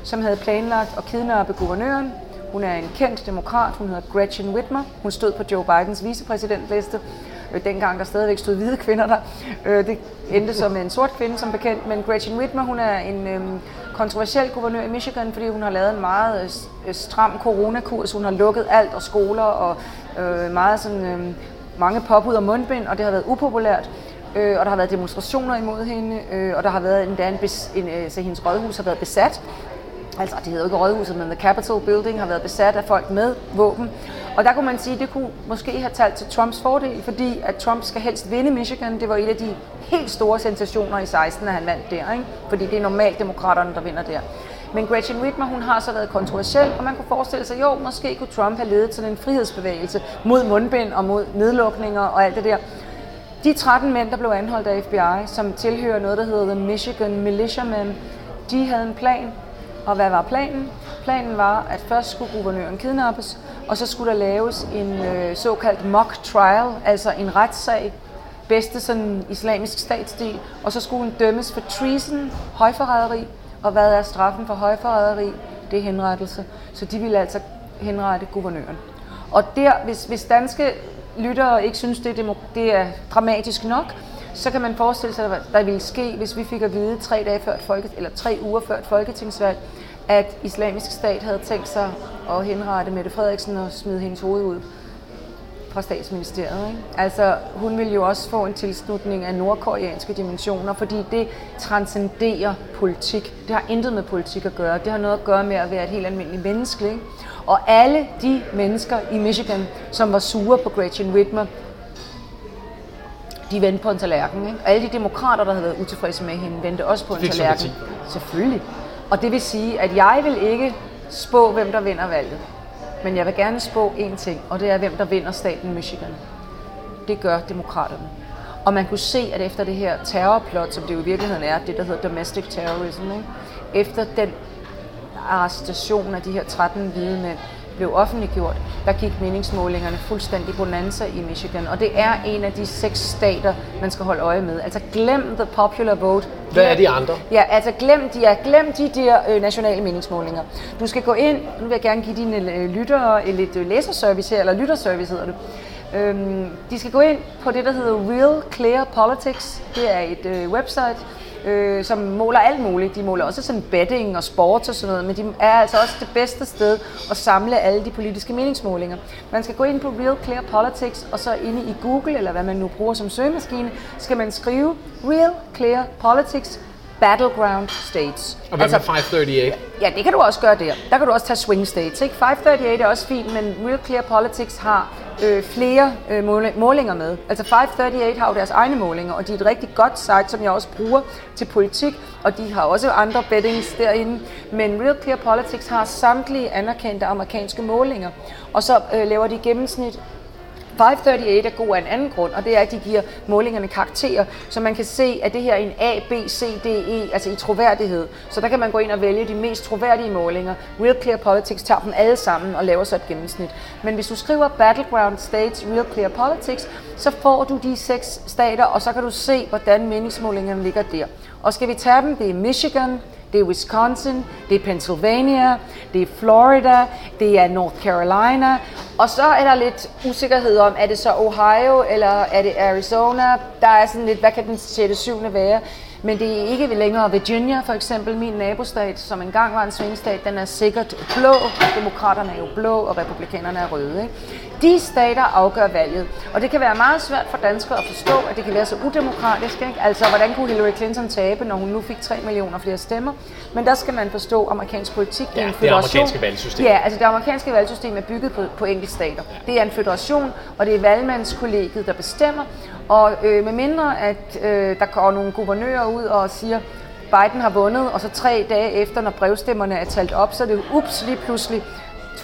som havde planlagt at kidnappe guvernøren, Hun er en kendt demokrat. Hun hedder Gretchen Whitmer. Hun stod på Joe Bidens vicepræsidentliste, Øh, dengang der stadigvæk stod hvide kvinder der. Øh, det endte som en sort kvinde, som bekendt. Men Gretchen Whitmer, hun er en øh, kontroversiel guvernør i Michigan, fordi hun har lavet en meget øh, øh, stram coronakurs. Hun har lukket alt og skoler og øh, meget sådan, øh, mange påbud og mundbind, og det har været upopulært. Øh, og der har været demonstrationer imod hende, øh, og der har været endda en, bes, en øh, så hendes rådhus har været besat. Altså, det hedder jo ikke rådhuset, men The Capitol Building har været besat af folk med våben. Og der kunne man sige, at det kunne måske have talt til Trumps fordel, fordi at Trump skal helst vinde Michigan. Det var en af de helt store sensationer i 16, at han vandt der, ikke? fordi det er normalt demokraterne, der vinder der. Men Gretchen Whitmer, hun har så været kontroversiel, og man kunne forestille sig, jo, måske kunne Trump have ledet sådan en frihedsbevægelse mod mundbind og mod nedlukninger og alt det der. De 13 mænd, der blev anholdt af FBI, som tilhører noget, der hedder The Michigan Militiamen, de havde en plan. Og hvad var planen? Planen var, at først skulle guvernøren kidnappes, og så skulle der laves en øh, såkaldt mock trial, altså en retssag, bedste sådan islamisk statsstil, og så skulle hun dømmes for treason, højforræderi, og hvad er straffen for højforræderi? Det er henrettelse. Så de ville altså henrette guvernøren. Og der, hvis, hvis danske lyttere ikke synes, det er, det er dramatisk nok, så kan man forestille sig, hvad der ville ske, hvis vi fik at vide tre, dage før et folke, eller tre uger før et folketingsvalg, at islamisk stat havde tænkt sig at henrette Mette Frederiksen og smide hendes hoved ud fra statsministeriet. Ikke? Altså, hun vil jo også få en tilslutning af nordkoreanske dimensioner, fordi det transcenderer politik. Det har intet med politik at gøre. Det har noget at gøre med at være et helt almindeligt menneske. Ikke? Og alle de mennesker i Michigan, som var sure på Gretchen Whitmer, de vendte på en tallerken. Ikke? Og alle de demokrater, der havde været utilfredse med hende, vendte også på en tallerken. Selvfølgelig. Og det vil sige, at jeg vil ikke spå, hvem der vinder valget. Men jeg vil gerne spå én ting, og det er, hvem der vinder staten Michigan. Det gør demokraterne. Og man kunne se, at efter det her terrorplot, som det jo i virkeligheden er, det der hedder domestic terrorism, ikke? efter den arrestation af de her 13 hvide mænd, blev offentliggjort, der gik meningsmålingerne fuldstændig bonanza i Michigan. Og det er en af de seks stater, man skal holde øje med. Altså glem the popular vote. Hvad er de andre? Ja, altså glem de, ja, glem de der øh, nationale meningsmålinger. Du skal gå ind, nu vil jeg gerne give dine øh, lyttere lidt øh, læserservice her, eller lytterservice hedder det. Øhm, de skal gå ind på det, der hedder Real Clear Politics. Det er et øh, website, øh, som måler alt muligt. De måler også sådan betting og sport og sådan noget, men de er altså også det bedste sted at samle alle de politiske meningsmålinger. Man skal gå ind på Real Clear Politics, og så inde i Google, eller hvad man nu bruger som søgemaskine, skal man skrive Real Clear Politics battleground states. Og hvad altså, med 538? Ja, det kan du også gøre der. Der kan du også tage swing states. Ikke? 538 er også fint, men Real Clear Politics har øh, flere øh, målinger med. Altså 538 har jo deres egne målinger, og de er et rigtig godt site, som jeg også bruger til politik, og de har også andre bettings derinde. Men Real Clear Politics har samtlige anerkendte amerikanske målinger, og så øh, laver de gennemsnit 538 er god af en anden grund, og det er, at de giver målingerne karakterer, så man kan se, at det her er en A, B, C, D, E, altså i troværdighed. Så der kan man gå ind og vælge de mest troværdige målinger. Real Clear Politics tager dem alle sammen og laver så et gennemsnit. Men hvis du skriver Battleground States Real Clear Politics, så får du de seks stater, og så kan du se, hvordan meningsmålingerne ligger der. Og skal vi tage dem? Det er Michigan, det er Wisconsin, det er Pennsylvania, det er Florida, det er North Carolina, og så er der lidt usikkerhed om, er det så Ohio eller er det Arizona? Der er sådan lidt, hvad kan den 6. 7. være? Men det er ikke længere Virginia, for eksempel min nabostat, som engang var en svingstat, den er sikkert blå. Demokraterne er jo blå, og republikanerne er røde. Ikke? De stater afgør valget. Og det kan være meget svært for danskere at forstå, at det kan være så udemokratisk. Ikke? Altså, hvordan kunne Hillary Clinton tabe, når hun nu fik 3 millioner flere stemmer? Men der skal man forstå amerikansk politik. Det er en federation. det amerikanske valgsystem. Ja, altså det amerikanske valgsystem er bygget på, på stater. Ja. Det er en federation, og det er valgmandskollegiet, der bestemmer. Og øh, med mindre, at øh, der går nogle guvernører ud og siger, Biden har vundet, og så tre dage efter, når brevstemmerne er talt op, så er det ups lige pludselig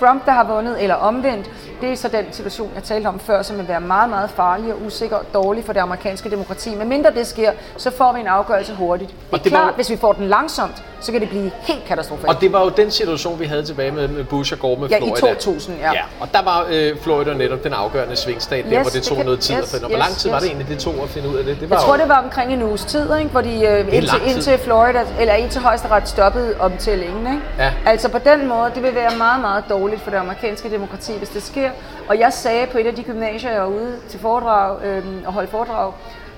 Trump, der har vundet, eller omvendt. det er så den situation, jeg talte om før, som vil være meget, meget farlig og usikker og dårlig for det amerikanske demokrati. Men mindre det sker, så får vi en afgørelse hurtigt. Det er Og det klart, var- hvis vi får den langsomt, så kan det blive helt katastrofalt. Og det var jo den situation, vi havde tilbage med, Bush og Gore med Ja, i Florida. 2000, ja. ja. Og der var øh, Florida netop den afgørende svingstat, der Yes, hvor det tog det kan- noget tid yes, at finde. Og hvor yes, lang tid var yes. det egentlig, det tog at finde ud af det? Det var Jeg tror, jo, det var omkring en uges tid, ikke? hvor de øh, indtil, indtil Florida, eller indtil højesteret stoppede omtællingen. Ikke? Ja. Altså på den måde, det vil være meget, meget dårligt for det amerikanske demokrati, hvis det sker. Og jeg sagde på et af de gymnasier, jeg var ude til foredrag øh, og holde foredrag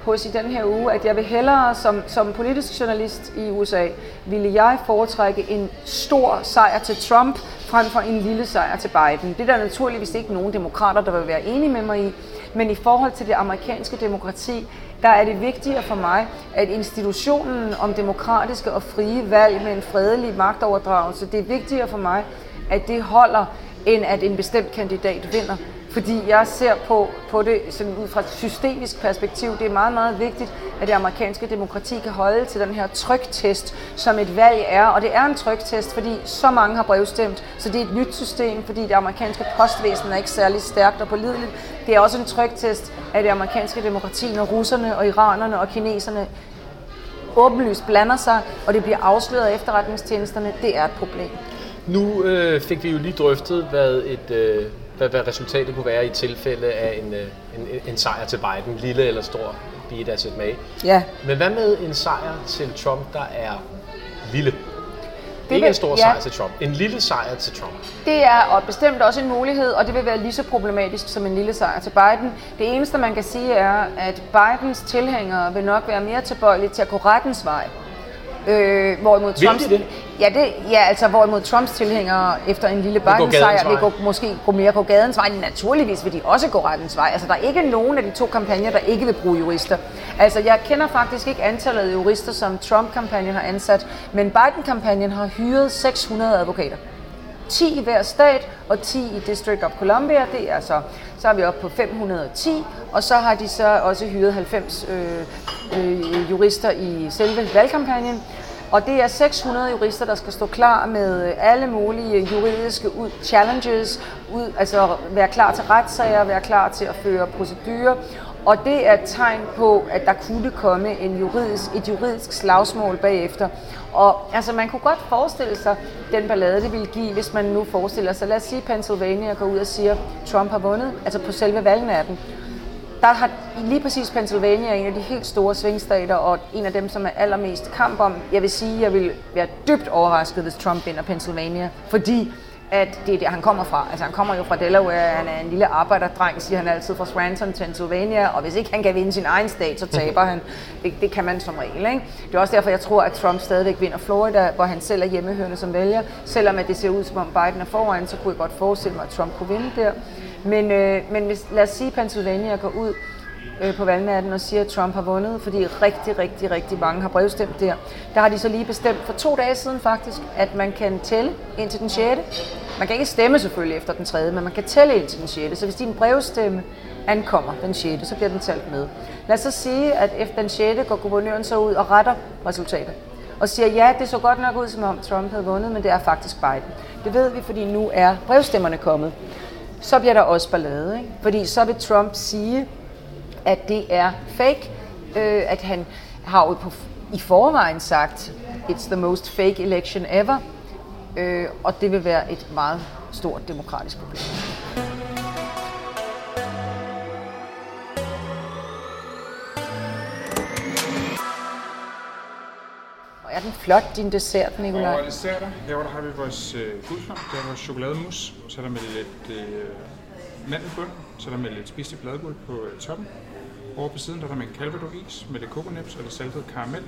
hos i den her uge, at jeg vil hellere som, som politisk journalist i USA, ville jeg foretrække en stor sejr til Trump, frem for en lille sejr til Biden. Det er der naturligvis ikke nogen demokrater, der vil være enige med mig i. Men i forhold til det amerikanske demokrati, der er det vigtigere for mig, at institutionen om demokratiske og frie valg med en fredelig magtoverdragelse, det er vigtigere for mig, at det holder, end at en bestemt kandidat vinder. Fordi jeg ser på, på det sådan ud fra et systemisk perspektiv. Det er meget, meget vigtigt, at det amerikanske demokrati kan holde til den her tryktest, som et valg er. Og det er en tryktest, fordi så mange har brevstemt. Så det er et nyt system, fordi det amerikanske postvæsen er ikke særlig stærkt og pålideligt. Det er også en tryktest af det amerikanske demokrati, når russerne og iranerne og kineserne åbenlyst blander sig, og det bliver afsløret af efterretningstjenesterne. Det er et problem. Nu øh, fik vi jo lige drøftet, hvad, et, øh, hvad, hvad resultatet kunne være i tilfælde af en, øh, en, en sejr til Biden, lille eller stor, be it as it may. Ja, Men hvad med en sejr til Trump, der er lille? Det Ikke vil- en stor ja. sejr til Trump, en lille sejr til Trump. Det er og bestemt også en mulighed, og det vil være lige så problematisk som en lille sejr til Biden. Det eneste, man kan sige, er, at Bidens tilhængere vil nok være mere tilbøjelige til at gå rettens vej. Øh, hvorimod Vil Trumps, de det? Ja, det, ja, altså hvorimod Trumps tilhængere efter en lille Biden-sejr vil gå, måske gå mere gå gadens vej. Naturligvis vil de også gå rettens vej. Altså der er ikke nogen af de to kampagner, der ikke vil bruge jurister. Altså jeg kender faktisk ikke antallet af jurister, som Trump-kampagnen har ansat, men Biden-kampagnen har hyret 600 advokater. 10 i hver stat og 10 i District of Columbia. Det er så, så er vi oppe på 510, og så har de så også hyret 90 øh, øh, jurister i selve valgkampagnen. Og det er 600 jurister, der skal stå klar med øh, alle mulige juridiske ud, challenges, ud, altså være klar til retssager, være klar til at føre procedurer. Og det er et tegn på, at der kunne komme en juridisk, et juridisk slagsmål bagefter. Og altså, man kunne godt forestille sig den ballade, det ville give, hvis man nu forestiller sig, lad os sige, Pennsylvania går ud og siger, Trump har vundet, altså på selve valgnatten. Der har lige præcis Pennsylvania en af de helt store svingstater, og en af dem, som er allermest kamp om. Jeg vil sige, at jeg vil være dybt overrasket, hvis Trump vinder Pennsylvania, fordi at det er der, han kommer fra. Altså han kommer jo fra Delaware, han er en lille arbejderdreng, siger han altid, fra Scranton, Pennsylvania, og hvis ikke han kan vinde sin egen stat, så taber han. Det, det kan man som regel, ikke? Det er også derfor, jeg tror, at Trump stadigvæk vinder Florida, hvor han selv er hjemmehørende som vælger. Selvom at det ser ud, som om Biden er foran, så kunne jeg godt forestille mig, at Trump kunne vinde der. Men, øh, men hvis, lad os sige, at Pennsylvania går ud øh, på valgnatten og siger, at Trump har vundet, fordi rigtig, rigtig, rigtig mange har brevstemt der. Der har de så lige bestemt for to dage siden faktisk, at man kan tælle indtil den 6. Man kan ikke stemme selvfølgelig efter den 3., men man kan tælle indtil den 6. Så hvis din brevstemme ankommer den 6., så bliver den talt med. Lad os så sige, at efter den 6. går guvernøren så ud og retter resultatet. Og siger, ja, det så godt nok ud, som om Trump havde vundet, men det er faktisk Biden. Det ved vi, fordi nu er brevstemmerne kommet. Så bliver der også ballade, ikke? Fordi så vil Trump sige, at det er fake, øh, at han har jo på, i forvejen sagt, it's the most fake election ever, øh, og det vil være et meget stort demokratisk problem. Og er den flot, din dessert, Nicolaj? Og desserter, herovre der har vi vores øh, guldsvamp, der er vores chokolademus, så er der med lidt øh, mandelbund, så er der med lidt spist bladguld på øh, toppen. Over på siden der er der med en calvados med lidt kokonips og lidt saltet karamel.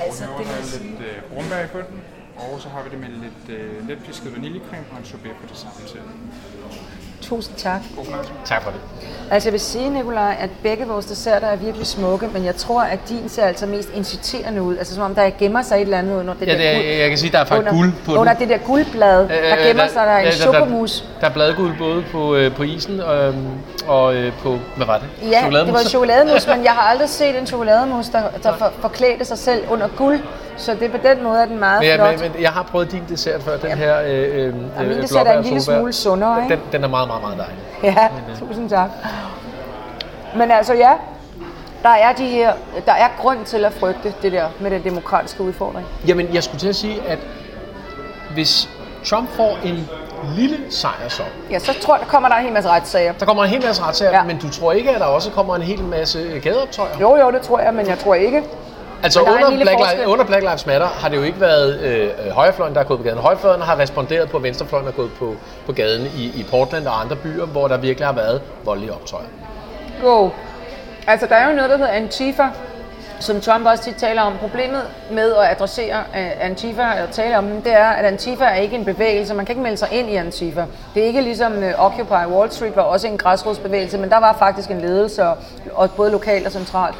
Altså, Herovre der er lidt øh, brumbær i bunden, og så har vi det med lidt øh, let pisket vaniljecreme og en sorbet på det samme til. Tusind tak. God. Tak for det. Altså jeg vil sige, Nikolaj, at begge vores desserter er virkelig smukke, men jeg tror, at din ser altså mest inciterende ud. Altså som om der gemmer sig et eller andet under det Ja, der det er, guld. jeg kan sige, der er faktisk under, guld på Under den. det der guldblad, der gemmer sig der en ja, chokomus. Der, der er bladguld både på, øh, på isen og, og øh, på, hvad var det? Ja, det var chokolademus, men jeg har aldrig set en chokolademus, der, der for, forklædte sig selv under guld. Så det er på den måde, at den meget Men, flot. jeg, men, men jeg har prøvet din dessert før, den her øh, øh, Ja, min øh, dessert er en lille smule sundere, ikke? Den, den er meget, meget, meget dejlig. Ja, tusind tak. Men altså ja, der er de her, der er grund til at frygte det der med den demokratiske udfordring. Jamen, jeg skulle til at sige, at hvis Trump får en lille sejr så, Ja, så tror der kommer der en hel masse retssager. der kommer en hel masse retssager, Ja. ja. men du tror ikke, at der også kommer en hel masse gadeoptøjer? Jo, jo, det tror jeg, men jeg tror ikke. Altså er under Black. Lives, under Black Lives Matter har det jo ikke været øh, øh, højrefløjen, der er gået på gaden. Højrefløjen har responderet på, at venstrefløjen er gået på, på gaden i, i Portland og andre byer, hvor der virkelig har været voldelige optøjer. Jo, altså der er jo noget, der hedder Antifa, som Trump også tit taler om. Problemet med at adressere uh, Antifa og tale om dem, det er, at Antifa er ikke en bevægelse. Man kan ikke melde sig ind i Antifa. Det er ikke ligesom uh, Occupy Wall Street var også en græsrodsbevægelse, men der var faktisk en ledelse, og, og både lokalt og centralt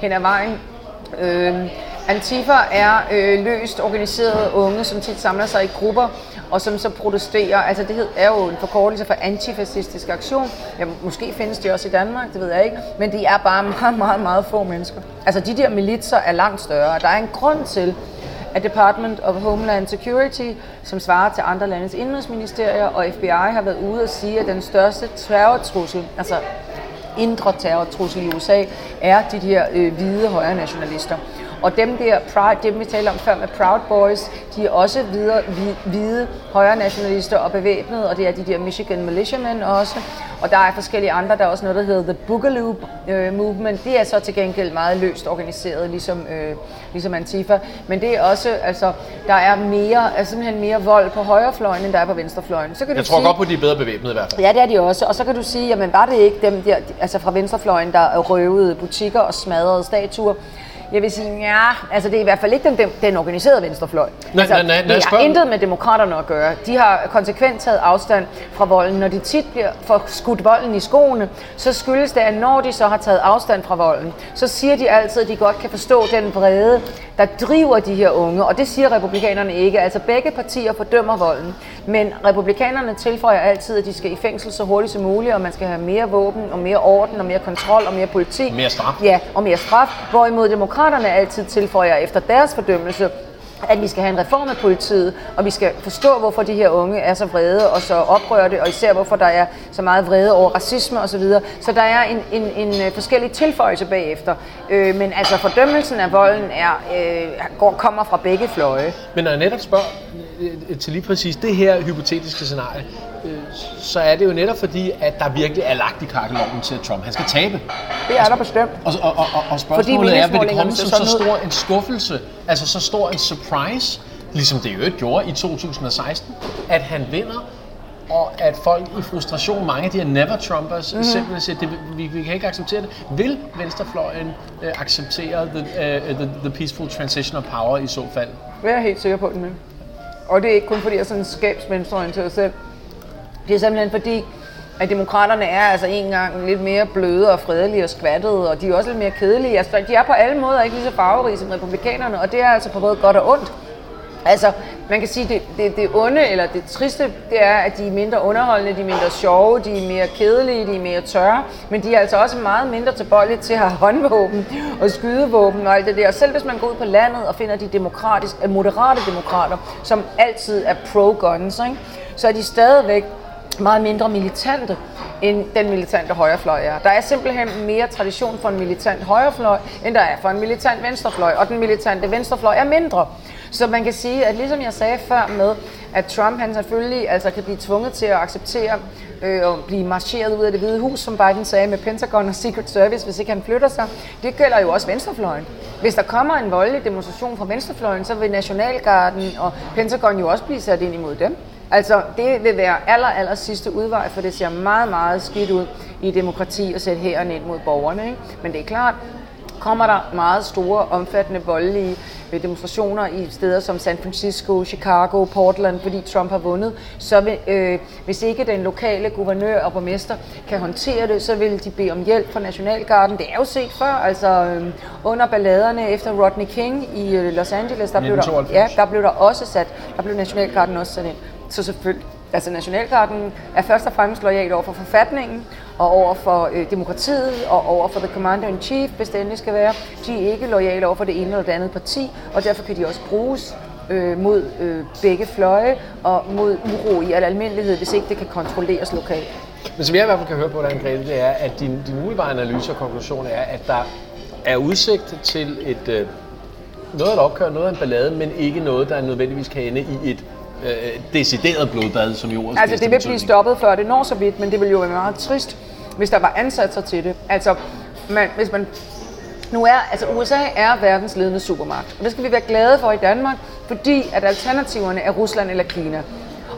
hen ad vejen. Øh, Antifa er øh, løst organiserede unge, som tit samler sig i grupper, og som så protesterer. Altså det hed- er jo en forkortelse for antifascistisk aktion. Ja, måske findes det også i Danmark, det ved jeg ikke. Men de er bare meget, meget, meget få mennesker. Altså de der militser er langt større. Der er en grund til, at Department of Homeland Security, som svarer til andre landes indrigsministerier, og FBI har været ude og sige, at den største terrortrussel, altså indre terrortrussel i USA, er de her øh, hvide højre nationalister. Og dem der, Pride, dem vi talte om før med Proud Boys, de er også videre, hvide, højre nationalister og bevæbnede, og det er de der Michigan Militiamen også. Og der er forskellige andre, der er også noget, der hedder The Boogaloo øh, Movement. Det er så til gengæld meget løst organiseret, ligesom, øh, ligesom Antifa. Men det er også, altså, der er mere, er simpelthen mere vold på højrefløjen, end der er på venstrefløjen. Så kan Jeg du tror sige, godt på, at de er bedre bevæbnet i hvert fald. Ja, det er de også. Og så kan du sige, jamen var det ikke dem der, altså fra venstrefløjen, der røvede butikker og smadrede statuer? Jeg vil sige, ja, altså det er i hvert fald ikke den, den, organiserede venstrefløj. Nej, altså, nej, nej, nej, det har intet med demokraterne at gøre. De har konsekvent taget afstand fra volden. Når de tit bliver for skudt volden i skoene, så skyldes det, at når de så har taget afstand fra volden, så siger de altid, at de godt kan forstå den vrede, der driver de her unge. Og det siger republikanerne ikke. Altså begge partier fordømmer volden. Men republikanerne tilføjer altid, at de skal i fængsel så hurtigt som muligt, og man skal have mere våben, og mere orden, og mere kontrol, og mere politi. Mere straf. Ja, og mere straf. Hvorimod demokraterne altid tilføjer efter deres fordømmelse, at vi skal have en reform af politiet, og vi skal forstå, hvorfor de her unge er så vrede og så oprørte, og især hvorfor der er så meget vrede over racisme osv. Så der er en, en, en øh, forskellig tilføjelse bagefter. Øh, men altså fordømmelsen af volden er, øh, går, kommer fra begge fløje. Men når jeg netop spørger øh, øh, til lige præcis det her hypotetiske scenarie, så er det jo netop fordi, at der virkelig er lagt i kakkeloven til, at Trump han skal tabe. Det er der bestemt. Og, og, og, og spørgsmålet er, vil det komme som så stor en skuffelse, altså så stor en surprise, ligesom det jo gjorde i 2016, at han vinder, og at folk i frustration, mange af de her never-Trumpers, Mhm. mm. simpelthen siger, det, vi, vi kan ikke acceptere det. Vil venstrefløjen øh, acceptere the, uh, the, the peaceful transition of power i så fald? Det er jeg helt sikker på, den vil. Og det er ikke kun fordi, jeg er sådan skabsvenstreorienteret selv. Det er simpelthen fordi, at demokraterne er altså en gang lidt mere bløde og fredelige og skvattede, og de er også lidt mere kedelige. Altså, de er på alle måder ikke lige så farverige som republikanerne, og det er altså på både godt og ondt. Altså, man kan sige, det, det, det onde, eller det triste, det er, at de er mindre underholdende, de er mindre sjove, de er mere kedelige, de er mere tørre, men de er altså også meget mindre tilbøjelige til at have håndvåben og skydevåben og alt det der. Og selv hvis man går ud på landet og finder de demokratisk, moderate demokrater, som altid er pro-guns, ikke? så er de stadigvæk meget mindre militante end den militante højrefløj er. Der er simpelthen mere tradition for en militant højrefløj, end der er for en militant venstrefløj, og den militante venstrefløj er mindre. Så man kan sige, at ligesom jeg sagde før med, at Trump han selvfølgelig altså kan blive tvunget til at acceptere øh, og blive marcheret ud af det hvide hus, som Biden sagde med Pentagon og Secret Service, hvis ikke han flytter sig. Det gælder jo også venstrefløjen. Hvis der kommer en voldelig demonstration fra venstrefløjen, så vil Nationalgarden og Pentagon jo også blive sat ind imod dem. Altså, det vil være aller, aller sidste udvej, for det ser meget, meget skidt ud i demokrati at sætte hæren ind mod borgerne. Ikke? Men det er klart, kommer der meget store, omfattende voldelige øh, demonstrationer i steder som San Francisco, Chicago, Portland, fordi Trump har vundet, så vil, øh, hvis ikke den lokale guvernør og borgmester kan håndtere det, så vil de bede om hjælp fra Nationalgarden. Det er jo set før, altså øh, under balladerne efter Rodney King i øh, Los Angeles, der blev, der, 1992. ja, der blev der også sat, der blev Nationalgarden også sat ind. Så selvfølgelig, Altså Nationalgarden er først og fremmest lojal over for forfatningen, og over for øh, demokratiet, og over for the commander-in-chief, hvis det endelig skal være. De er ikke lojale over for det ene eller det andet parti, og derfor kan de også bruges øh, mod øh, begge fløje, og mod uro i al almindelighed, hvis ikke det kan kontrolleres lokalt. Men som jeg i hvert fald kan høre på dig, Grete, det er, at din, din umiddelbare analyse og konklusion er, at der er udsigt til et, øh, noget af et noget af en ballade, men ikke noget, der nødvendigvis kan ende i et øh, decideret blodbad, som i ordets Altså det vil blive stoppet før det når så vidt, men det vil jo være meget trist, hvis der var ansatser til det. Altså, man, hvis man nu er, altså USA er verdens ledende supermagt, og det skal vi være glade for i Danmark, fordi at alternativerne er Rusland eller Kina.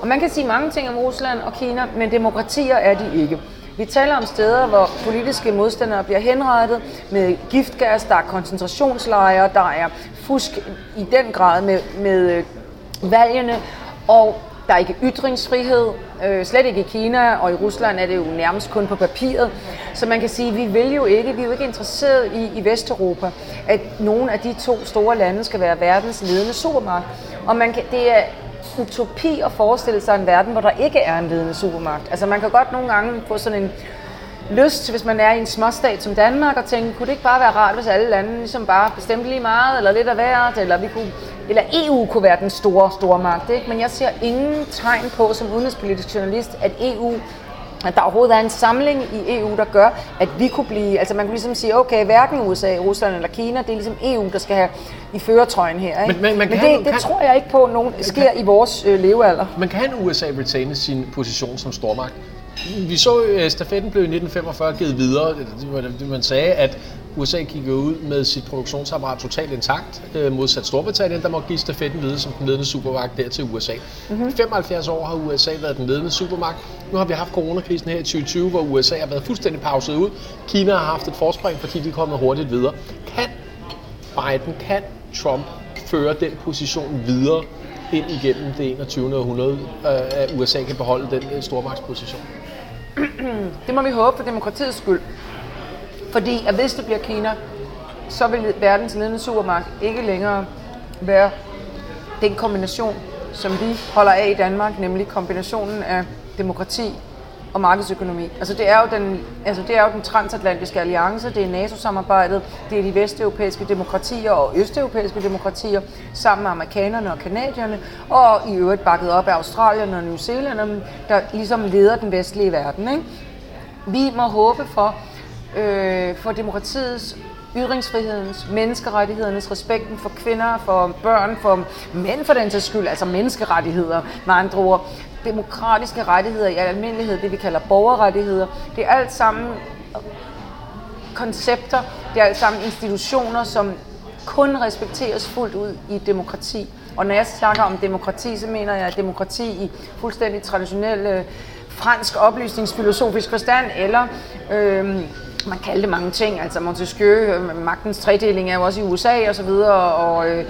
Og man kan sige mange ting om Rusland og Kina, men demokratier er de ikke. Vi taler om steder, hvor politiske modstandere bliver henrettet med giftgas, der er koncentrationslejre, der er fusk i den grad med, med øh, valgene, og der er ikke ytringsfrihed, øh, slet ikke i Kina, og i Rusland er det jo nærmest kun på papiret. Så man kan sige, at vi vil jo ikke, vi er jo ikke interesseret i, i Vesteuropa, at nogle af de to store lande skal være verdens ledende supermagt. Og man kan, det er utopi at forestille sig en verden, hvor der ikke er en ledende supermagt. Altså man kan godt nogle gange få sådan en lyst, hvis man er i en småstat som Danmark, og tænke, kunne det ikke bare være rart, hvis alle lande ligesom bare bestemte lige meget, eller lidt af hvert, eller, vi kunne, eller EU kunne være den store, store magt. Ikke? Men jeg ser ingen tegn på, som udenrigspolitisk journalist, at EU at der overhovedet er en samling i EU, der gør, at vi kunne blive, altså man kunne ligesom sige, okay, hverken USA, Rusland eller Kina, det er ligesom EU, der skal have i føretrøjen her. Ikke? Men- men man men kan- det, det kan- tror jeg ikke på, nogen sker i vores øh, levealder. Men kan USA retaine sin position som stormagt? Vi så, at stafetten blev i 1945 givet videre. Det det, man sagde, at USA gik jo ud med sit produktionsapparat totalt intakt, øh, modsat Storbritannien, der må give stafetten videre som den ledende supermagt der til USA. Mm-hmm. 75 år har USA været den ledende supermagt. Nu har vi haft coronakrisen her i 2020, hvor USA har været fuldstændig pauset ud. Kina har haft et forspring, fordi de er kommet hurtigt videre. Kan Biden, kan Trump føre den position videre ind igennem det 21. århundrede, øh, at USA kan beholde den øh, stormagtsposition? Det må vi håbe for demokratiets skyld. Fordi at hvis det bliver Kina, så vil verdens ledende supermagt ikke længere være den kombination, som vi holder af i Danmark, nemlig kombinationen af demokrati og markedsøkonomi. Altså det er jo den, altså det er jo den transatlantiske alliance, det er NATO-samarbejdet, det er de vesteuropæiske demokratier og østeuropæiske demokratier, sammen med amerikanerne og kanadierne, og i øvrigt bakket op af Australien og New Zealand, der ligesom leder den vestlige verden. Ikke? Vi må håbe for, øh, for demokratiets, ytringsfrihedens, menneskerettighedernes, respekten for kvinder, for børn, for mænd for den til skyld, altså menneskerettigheder med andre ord, demokratiske rettigheder i almindelighed, det vi kalder borgerrettigheder. Det er alt sammen koncepter, det er alt sammen institutioner, som kun respekteres fuldt ud i demokrati. Og når jeg snakker om demokrati, så mener jeg demokrati i fuldstændig traditionel øh, fransk oplysningsfilosofisk forstand, eller øh, man kalder det mange ting, altså Montesquieu, øh, magtens tredeling er jo også i USA og så videre, og øh,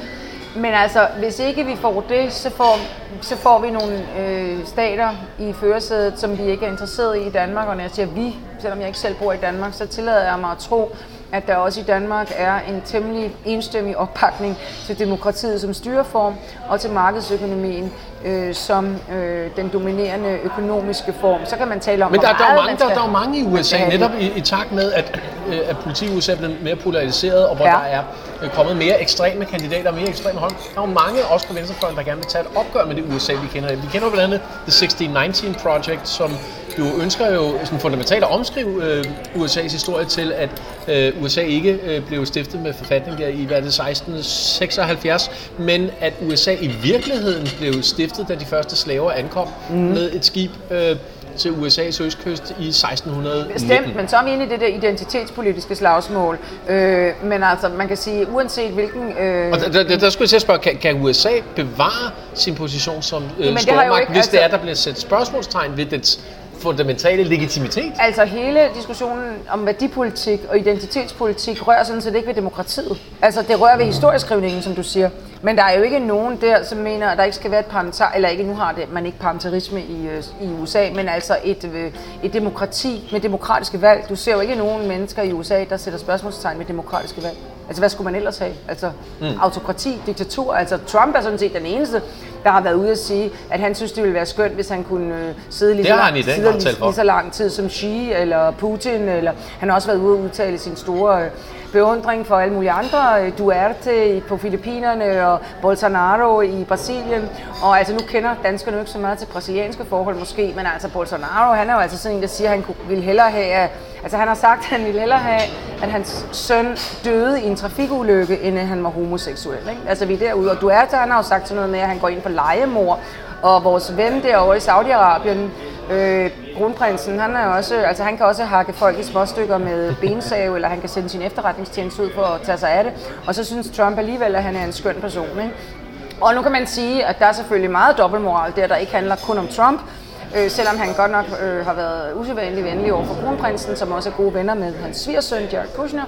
men altså, hvis ikke vi får det, så får, så får vi nogle øh, stater i førersædet, som vi ikke er interesseret i i Danmark. Og når jeg siger vi, selvom jeg ikke selv bor i Danmark, så tillader jeg mig at tro, at der også i Danmark er en temmelig enstemmig opbakning til demokratiet som styreform og til markedsøkonomien øh, som øh, den dominerende økonomiske form. Så kan man tale om, Men der, er jo meget mange, man der, er jo mange i USA, netop i, i takt med, at, øh, at politik i USA er blevet mere polariseret, og hvor Ja. der er øh, kommet mere ekstreme kandidater og mere ekstreme hold. Der er jo mange, også på venstrefløjen, der gerne vil tage et opgør med det USA, vi kender. Vi kender blandt andet The 1619 Project, som jo ønsker jo sådan fundamentalt at omskrive øh, USA's historie til, at øh, USA ikke øh, blev stiftet med forfatning der i hvad det, 1676, men at USA i virkeligheden blev stiftet, da de første slaver ankom mm. med et skib øh, til USA's østkyst i 1619. Bestemt, men så er vi inde i det der identitetspolitiske slagsmål. Øh, men altså, man kan sige, uanset hvilken... Øh, Og der, der, der skulle jeg til at spørge, kan, kan USA bevare sin position som øh, det stormagt, ikke- hvis det altså- er, der bliver sat spørgsmålstegn ved dets fundamentale legitimitet? Altså hele diskussionen om værdipolitik og identitetspolitik rører sådan set ikke ved demokratiet. Altså det rører ved historieskrivningen, som du siger. Men der er jo ikke nogen der, som mener, at der ikke skal være et parlamentar, eller ikke, nu har det, man ikke parlamentarisme i, øh, i USA, men altså et, øh, et demokrati med demokratiske valg. Du ser jo ikke nogen mennesker i USA, der sætter spørgsmålstegn med demokratiske valg. Altså, hvad skulle man ellers have? Altså, mm. autokrati, diktatur. Altså, Trump er sådan set den eneste, der har været ude at sige, at han synes, det ville være skønt, hvis han kunne øh, sidde lige, så lang, sidde lige, lige så lang tid som Xi eller Putin. Eller, han har også været ude at udtale sin store... Øh, beundring for alle mulige andre, øh, Duarte på Filippinerne og Bolsonaro i Brasilien. Og altså nu kender danskerne jo ikke så meget til brasilianske forhold måske, men altså Bolsonaro, han er jo altså sådan en, der siger, at han ville hellere have, altså han har sagt, at han ville hellere have, at hans søn døde i en trafikulykke, end at han var homoseksuel. Ikke? Altså vi er derude, og Duarte han har jo sagt sådan noget med, at han går ind på legemord, og vores ven derovre i Saudi-Arabien, Øh, kronprinsen, han, er også, altså han kan også hakke folk i småstykker med bensave, eller han kan sende sin efterretningstjeneste ud for at tage sig af det. Og så synes Trump alligevel, at han er en skøn person. Ikke? Og nu kan man sige, at der er selvfølgelig meget dobbeltmoral der, der ikke handler kun om Trump, Øh, selvom han godt nok øh, har været usædvanligt venlig over for kronprinsen, som også er gode venner med hans svigersøn, Jared Kushner.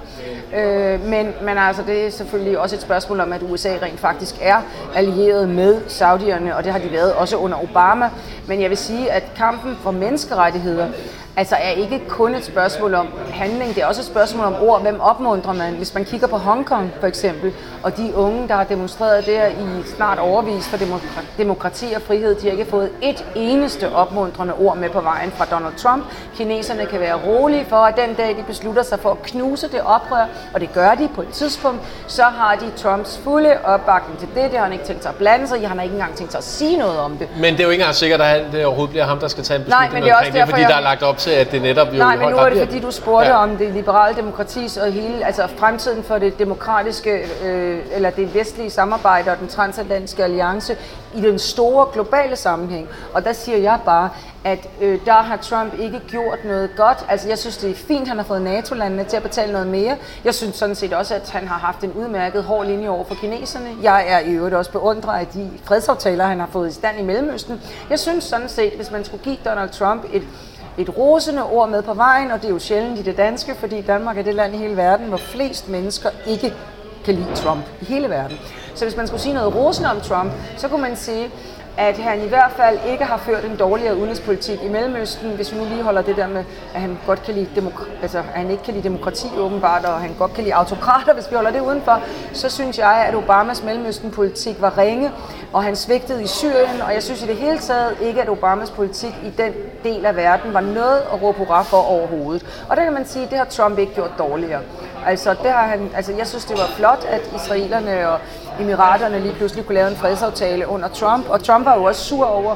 Øh, men, men altså, det er selvfølgelig også et spørgsmål om, at USA rent faktisk er allieret med saudierne, og det har de været også under Obama. Men jeg vil sige, at kampen for menneskerettigheder altså er ikke kun et spørgsmål om handling, det er også et spørgsmål om ord. Hvem opmuntrer man? Hvis man kigger på Hongkong for eksempel, og de unge, der har demonstreret der i snart overvis for demokrati og frihed, de har ikke fået et eneste opmuntrende ord med på vejen fra Donald Trump. Kineserne kan være rolige for, at den dag de beslutter sig for at knuse det oprør, og det gør de på et tidspunkt, så har de Trumps fulde opbakning til det. Det har han ikke tænkt sig at blande sig i. Han har ikke engang tænkt sig at sige noget om det. Men det er jo ikke engang sikkert, at det overhovedet bliver ham, der skal tage en beslutning Nej, men det er også derfor, det, fordi jeg... der er lagt op til, at det netop jo Nej, men nu er det fordi, du spurgte ja. om det liberale demokratis og hele, altså fremtiden for det demokratiske, øh, eller det vestlige samarbejde og den transatlantiske alliance i den store globale sammenhæng. Og der siger jeg bare, at øh, der har Trump ikke gjort noget godt. Altså jeg synes, det er fint, at han har fået NATO-landene til at betale noget mere. Jeg synes sådan set også, at han har haft en udmærket hård linje over for kineserne. Jeg er i øvrigt også beundret af de fredsaftaler, han har fået i stand i Mellemøsten. Jeg synes sådan set, hvis man skulle give Donald Trump et et rosende ord med på vejen, og det er jo sjældent i det danske, fordi Danmark er det land i hele verden, hvor flest mennesker ikke kan lide Trump i hele verden. Så hvis man skulle sige noget rosende om Trump, så kunne man sige, at han i hvert fald ikke har ført en dårligere udenrigspolitik i Mellemøsten, hvis vi nu lige holder det der med, at han godt kan lide demok- altså, at han ikke kan lide demokrati åbenbart, og han godt kan lide autokrater, hvis vi holder det udenfor, så synes jeg, at Obamas Mellemøsten-politik var ringe, og han svigtede i Syrien, og jeg synes i det hele taget ikke, at Obamas politik i den del af verden var noget at råbe hurra for overhovedet. Og der kan man sige, at det har Trump ikke gjort dårligere. Altså, det har han, altså, jeg synes, det var flot, at israelerne og emiraterne lige pludselig kunne lave en fredsaftale under Trump, og Trump var jo også sur over,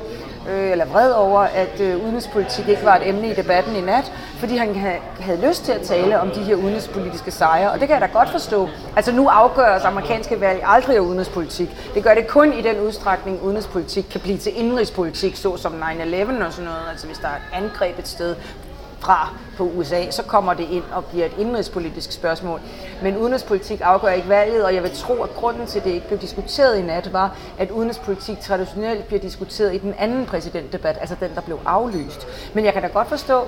øh, eller vred over, at øh, udenrigspolitik ikke var et emne i debatten i nat, fordi han havde lyst til at tale om de her udenrigspolitiske sejre, og det kan jeg da godt forstå. Altså nu afgøres amerikanske valg aldrig af udenrigspolitik. Det gør det kun i den udstrækning, udenrigspolitik kan blive til indrigspolitik, såsom 9-11 og sådan noget. Altså hvis der er et angreb et sted, fra på USA, så kommer det ind og bliver et indrigspolitisk spørgsmål. Men udenrigspolitik afgør ikke valget, og jeg vil tro, at grunden til, at det ikke blev diskuteret i nat, var, at udenrigspolitik traditionelt bliver diskuteret i den anden præsidentdebat, altså den, der blev aflyst. Men jeg kan da godt forstå,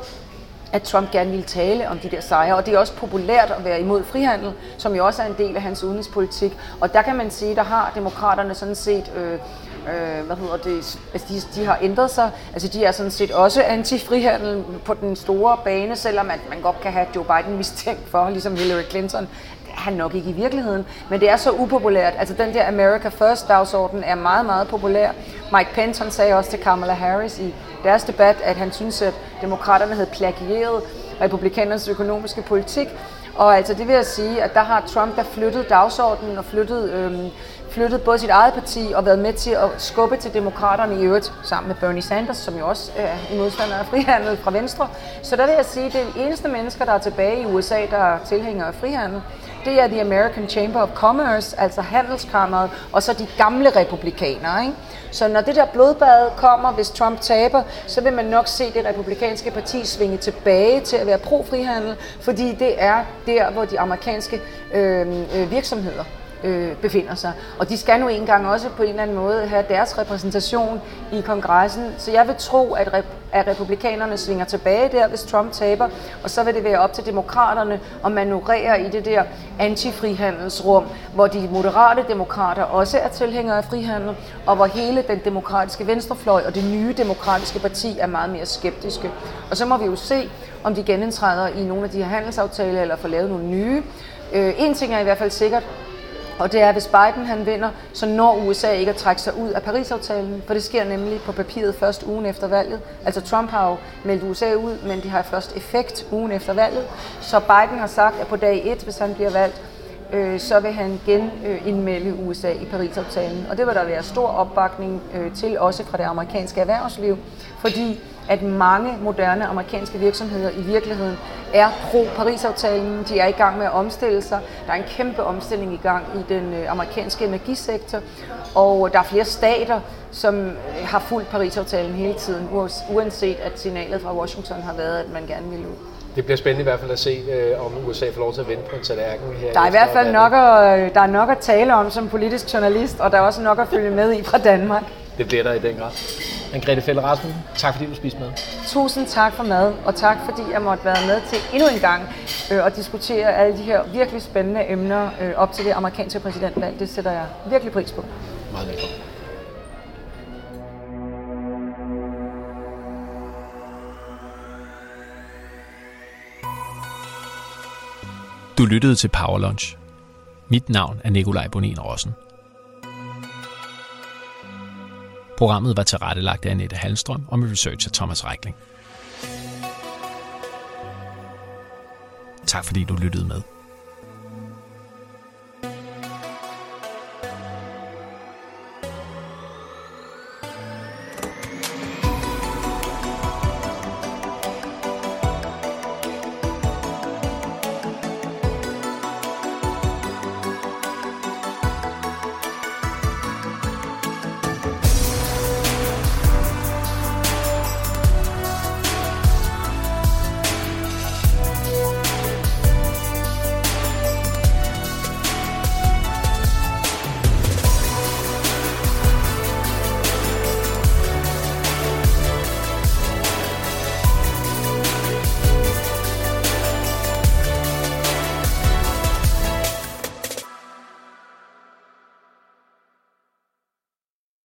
at Trump gerne ville tale om de der sejre, og det er også populært at være imod frihandel, som jo også er en del af hans udenrigspolitik. Og der kan man sige, der har demokraterne sådan set øh, øh, hvad hedder det, altså de, de har ændret sig. Altså de er sådan set også anti-frihandel på den store bane, selvom at man godt kan have Joe Biden mistænkt for, ligesom Hillary Clinton. Det er han nok ikke i virkeligheden, men det er så upopulært. Altså den der America First dagsorden er meget, meget populær. Mike Pence han sagde også til Kamala Harris i deres debat, at han synes, at demokraterne havde plagieret republikanernes økonomiske politik. Og altså det vil jeg sige, at der har Trump der flyttet dagsordenen og flyttet øhm, flyttet både sit eget parti og været med til at skubbe til demokraterne i øvrigt, sammen med Bernie Sanders, som jo også er en modstander af frihandel fra Venstre. Så der vil jeg sige, at det eneste mennesker, der er tilbage i USA, der er tilhængere af frihandel, det er The American Chamber of Commerce, altså handelskammeret, og så de gamle republikanere. Ikke? Så når det der blodbad kommer, hvis Trump taber, så vil man nok se det republikanske parti svinge tilbage til at være pro-frihandel, fordi det er der, hvor de amerikanske øhm, øh, virksomheder øh, befinder sig. Og de skal nu engang også på en eller anden måde have deres repræsentation i kongressen. Så jeg vil tro, at, rep- at republikanerne svinger tilbage der, hvis Trump taber, og så vil det være op til demokraterne at manøvrere i det der antifrihandelsrum, hvor de moderate demokrater også er tilhængere af frihandel, og hvor hele den demokratiske venstrefløj og det nye demokratiske parti er meget mere skeptiske. Og så må vi jo se, om de genindtræder i nogle af de her handelsaftaler eller får lavet nogle nye. Øh, en ting er i hvert fald sikkert, og det er, at hvis Biden han vinder, så når USA ikke at trække sig ud af Paris-aftalen, for det sker nemlig på papiret først ugen efter valget. Altså Trump har jo meldt USA ud, men de har først effekt ugen efter valget. Så Biden har sagt, at på dag 1, hvis han bliver valgt, øh, så vil han genindmelde øh, USA i Paris-aftalen. Og det vil der være stor opbakning øh, til, også fra det amerikanske erhvervsliv, fordi at mange moderne amerikanske virksomheder i virkeligheden er pro-Paris-aftalen. De er i gang med at omstille sig. Der er en kæmpe omstilling i gang i den øh, amerikanske energisektor, og der er flere stater, som øh, har fulgt Paris-aftalen hele tiden, uanset at signalet fra Washington har været, at man gerne vil ud. Det bliver spændende i hvert fald at se, øh, om USA får lov til at vinde på en tallerken her. Der er i hvert fald nok at, der er nok at tale om som politisk journalist, og der er også nok at følge med i fra Danmark. Det bliver der i den grad. Anne-Grethe Fælde Rasmussen, tak fordi du spiste med. Tusind tak for mad, og tak fordi jeg måtte være med til endnu en gang øh, at diskutere alle de her virkelig spændende emner øh, op til det amerikanske præsidentvalg. Det sætter jeg virkelig pris på. Meget velkommen. Du lyttede til Power Lunch. Mit navn er Nikolaj Bonin Rossen. Programmet var tilrettelagt af Annette Halstrøm og med research af Thomas Reikling. Tak fordi du lyttede med.